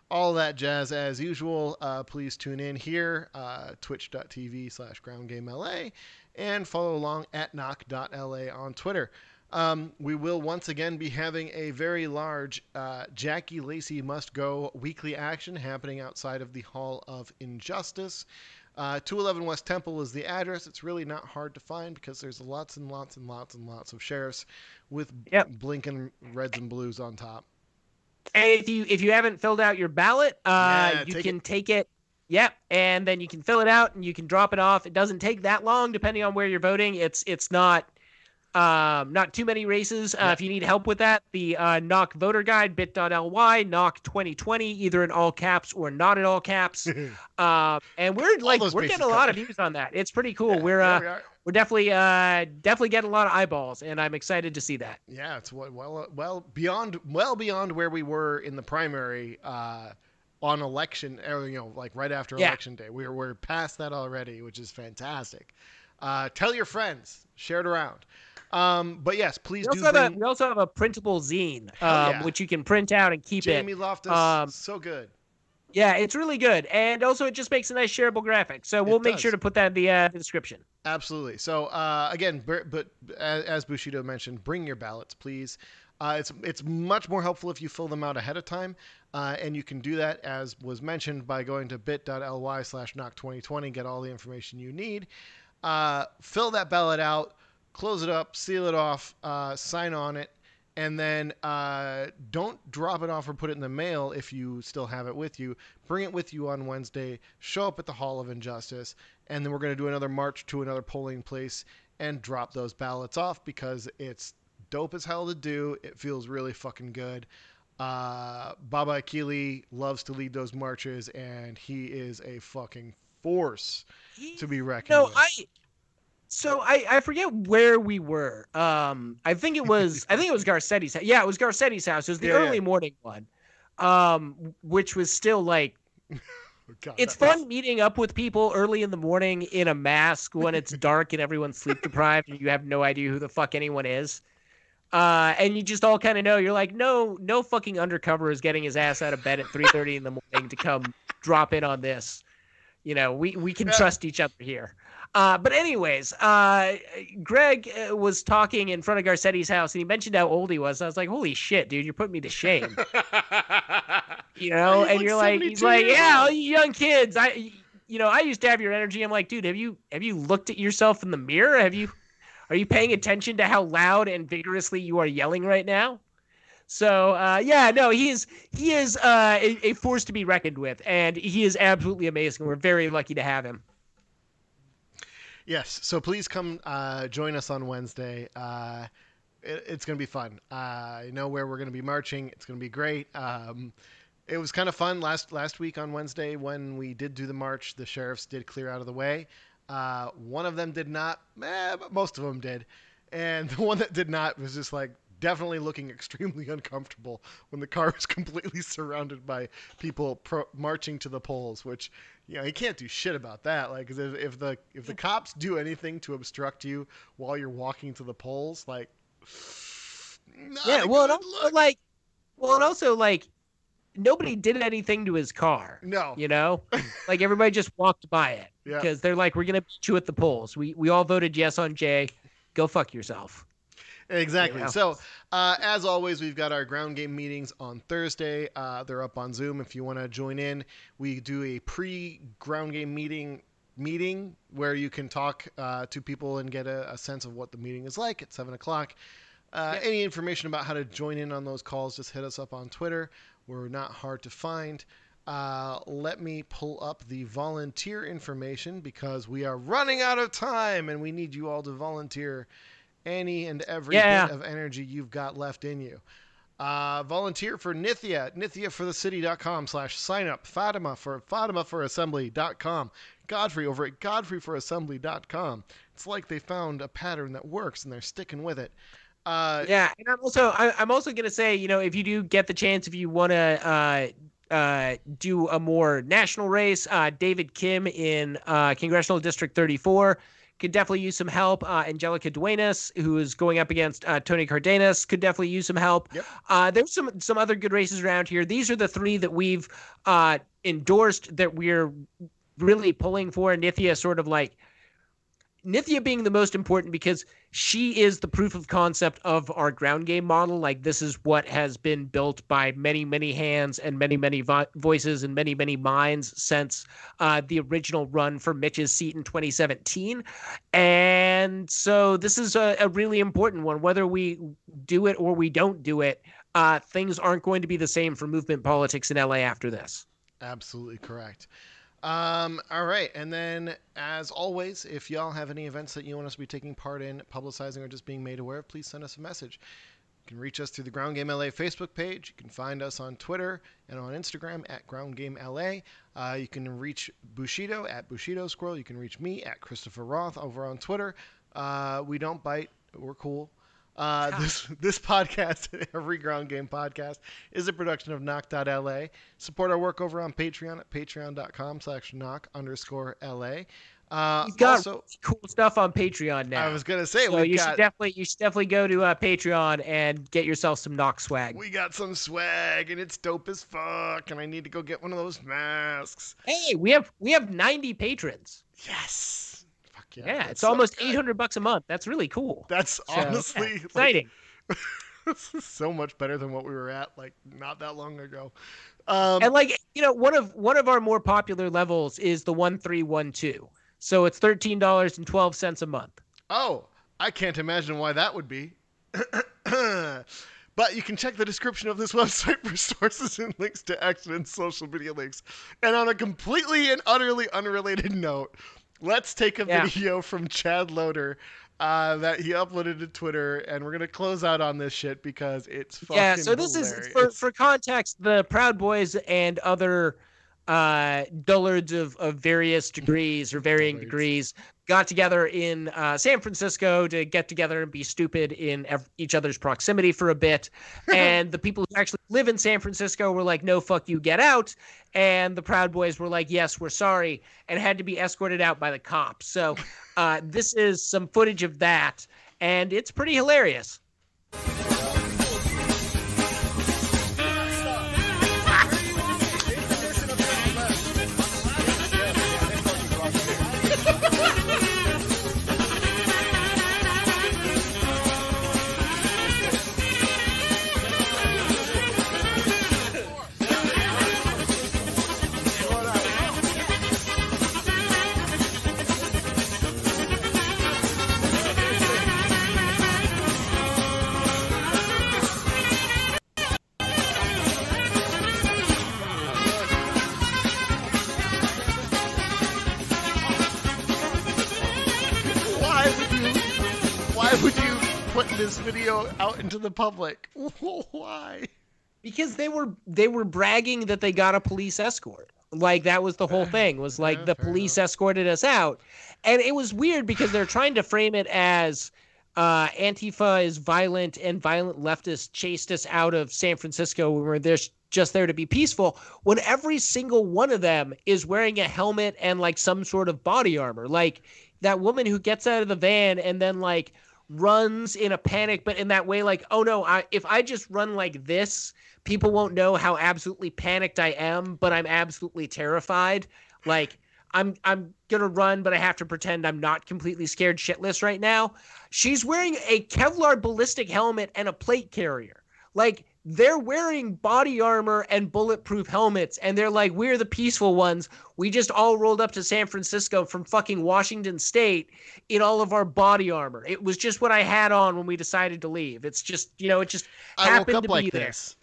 all that jazz as usual. Uh, please tune in here, uh, twitch.tv slash groundgamela, and follow along at knock.la on Twitter. Um, we will once again be having a very large uh, Jackie Lacey Must Go weekly action happening outside of the Hall of Injustice. Uh, 211 West Temple is the address. It's really not hard to find because there's lots and lots and lots and lots of sheriffs with yep. blinking reds and blues on top. And if you if you haven't filled out your ballot, uh, yeah, you take can it. take it. Yep, and then you can fill it out and you can drop it off. It doesn't take that long, depending on where you're voting. It's it's not um, not too many races. Uh, if you need help with that, the uh, Knock voter guide, bit.ly, Knock 2020, either in all caps or not in all caps. uh, and we're like, we're getting a lot of views on that. It's pretty cool. Yeah, we're, uh, we we're definitely, uh, definitely getting a lot of eyeballs, and I'm excited to see that. Yeah, it's well, well beyond, well beyond where we were in the primary, uh, on election, or, you know, like right after yeah. election day. We're, we're past that already, which is fantastic. Uh, tell your friends, share it around. Um, but yes, please we do. Bring... A, we also have a printable zine, um, yeah. which you can print out and keep Jamie it. Jamie Loftus, um, so good. Yeah, it's really good, and also it just makes a nice shareable graphic. So we'll make sure to put that in the, uh, description. Absolutely. So uh, again, but as Bushido mentioned, bring your ballots, please. Uh, it's it's much more helpful if you fill them out ahead of time, uh, and you can do that as was mentioned by going to bit.ly slash knock 2020. Get all the information you need. Uh, fill that ballot out close it up, seal it off, uh, sign on it, and then uh, don't drop it off or put it in the mail if you still have it with you. Bring it with you on Wednesday. Show up at the Hall of Injustice, and then we're going to do another march to another polling place and drop those ballots off because it's dope as hell to do. It feels really fucking good. Uh, Baba Akili loves to lead those marches, and he is a fucking force to be reckoned No, with. I. So I, I forget where we were. Um, I think it was I think it was Garcetti's. house. Yeah, it was Garcetti's house. It was the Yeah, yeah. early morning one, um, which was still like God, it's fun meeting up with people early in the morning in a mask when it's dark and everyone's sleep deprived and you have no idea who the fuck anyone is. Uh, and you just all kind of know you're like, no, no fucking undercover is getting his ass out of bed at 3:30 in the morning to come drop in on this. You know, we we can Yeah. trust each other here. Uh, but anyways, uh, Greg uh, was talking in front of Garcetti's house and he mentioned how old he was. I was like, holy shit, dude, you're putting me to shame you know, and like you're like, he's like, yeah, all you young kids, I, you know, I used to have your energy. I'm like, dude, have you have you looked at yourself in the mirror? Have you, are you paying attention to how loud and vigorously you are yelling right now? So uh, yeah, no, he is he is uh, a, a force to be reckoned with, and he is absolutely amazing. We're very lucky to have him. Yes, so please come uh, join us on Wednesday. Uh, it, it's going to be fun. Uh, I know where we're going to be marching. It's going to be great. Um, it was kind of fun last last week on Wednesday when we did do the march. The sheriffs did clear out of the way. Uh, one of them did not, eh, but most of them did. And the one that did not was just like definitely looking extremely uncomfortable when the car was completely surrounded by people pro- marching to the polls, which you know, you can't do shit about that. Like, if, if the if the cops do anything to obstruct you while you're walking to the polls, like, yeah, well, good also, look. like, well, and also like, nobody did anything to his car. no, You know, like everybody just walked by it Yeah. because they're like, we're gonna beat you at the polls. We we all voted yes on Jay. Go fuck yourself. Exactly. Yeah. So, uh, as always, we've got our ground game meetings on Thursday. Uh, they're up on Zoom if you want to join in. We do a pre-ground game meeting meeting where you can talk uh, to people and get a, a sense of what the meeting is like at seven o'clock. Uh, Any information about how to join in on those calls, just hit us up on Twitter. We're not hard to find. Uh, let me pull up the volunteer information because we are running out of time and we need you all to volunteer any and every yeah. bit of energy you've got left in you. Uh, volunteer for Nithya, nithyaforthecity.com slash sign up, Fatima for Fatima for Assembly.com, Godfrey over at GodfreyForAssembly.com. It's like they found a pattern that works and they're sticking with it. Uh, yeah, and I'm also I, am also gonna say, you know, if you do get the chance, if you want to uh, uh, do a more national race, uh, David Kim in uh, Congressional District 34 could definitely use some help. Uh, Angelica Duenas, who is going up against uh, Tony Cardenas, could definitely use some help. Yep. Uh, there's some some other good races around here. These are the three that we've uh, endorsed that we're really pulling for. Nithya sort of like Nithya being the most important because she is the proof of concept of our ground game model. Like this is what has been built by many, many hands and many, many vo- voices and many, many minds since uh, the original run for Mitch's seat in 2017. And so this is a, a really important one. Whether we do it or we don't do it, uh, things aren't going to be the same for movement politics in LA after this. Absolutely correct. Um, all right, and then as always, if y'all have any events that you want us to be taking part in, publicizing, or just being made aware of, please send us a message. You can reach us through the Ground Game LA Facebook page. You can find us on Twitter and on Instagram at Ground Game LA. Uh, you can reach Bushido at Bushido Squirrel. You can reach me at Christopher Roth over on Twitter. Uh, we don't bite. We're cool. Uh, this this podcast, every ground game podcast, is a production of Knock.la. Support our work over on Patreon at patreon.com slash knock underscore LA. Uh, We've got also, cool stuff on Patreon now. I was gonna say so you got should definitely you should definitely go to uh, Patreon and get yourself some knock swag. we got some swag and it's dope as fuck, and I need to go get one of those masks. Hey, we have we have 90 patrons. Yes, yeah, Yeah, it's so almost good. 800 bucks a month. That's really cool. That's So, yeah, honestly like, exciting. this is so much better than what we were at like not that long ago. Um, and like you know, one of one of our more popular levels is the 1312. So it's $13.12 a month. Oh, I can't imagine why that would be. but you can check the description of this website for sources and links to accident social media links. And on a completely and utterly unrelated note, let's take a Yeah. video from Chad Loder uh, that he uploaded to Twitter, and we're gonna close out on this shit because it's fucking yeah. So this hilarious. is for for context. The Proud Boys and other uh, dullards of, of various degrees or varying Dullards. degrees got together in uh, San Francisco to get together and be stupid in ev- each other's proximity for a bit. And the people who actually live in San Francisco were like, no, fuck you, get out. And the Proud Boys were like, yes, we're sorry, and had to be escorted out by the cops. So uh, this is some footage of that, and it's pretty hilarious. The public? Why? because they were they were bragging that they got a police escort. Like that was the whole thing was like yeah, the police escorted us out. And it was weird because they're trying to frame it as uh, antifa is violent and violent leftists chased us out of san francisco we were there just there to be peaceful when every single one of them is wearing a helmet and like some sort of body armor. Like that woman who gets out of the van and then like runs in a panic but in that way like oh no I, if i just run like this people won't know how absolutely panicked i am but i'm absolutely terrified. Like i'm i'm gonna run but i have to pretend i'm not completely scared shitless right now. She's wearing a kevlar ballistic helmet and a plate carrier. Like they're wearing body armor and bulletproof helmets and they're like we're the peaceful ones. We just all rolled up to san francisco from fucking washington state in all of our body armor. It was just what i had on when we decided to leave. It's just you know it just I happened to like be there. this.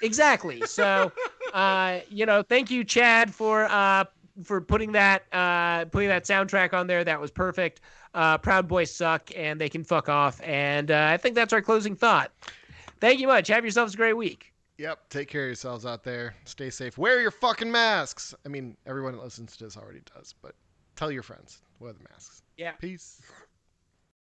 exactly. So uh you know thank you chad for uh for putting that uh putting that soundtrack on there. That was perfect. Uh proud boys suck and they can fuck off. And uh, i think that's our closing thought thank you much have yourselves a great week Yep. Take care of yourselves out there. Stay safe. Wear your fucking masks. I mean, everyone that listens to this already does, but tell your friends wear the masks. Yeah. Peace.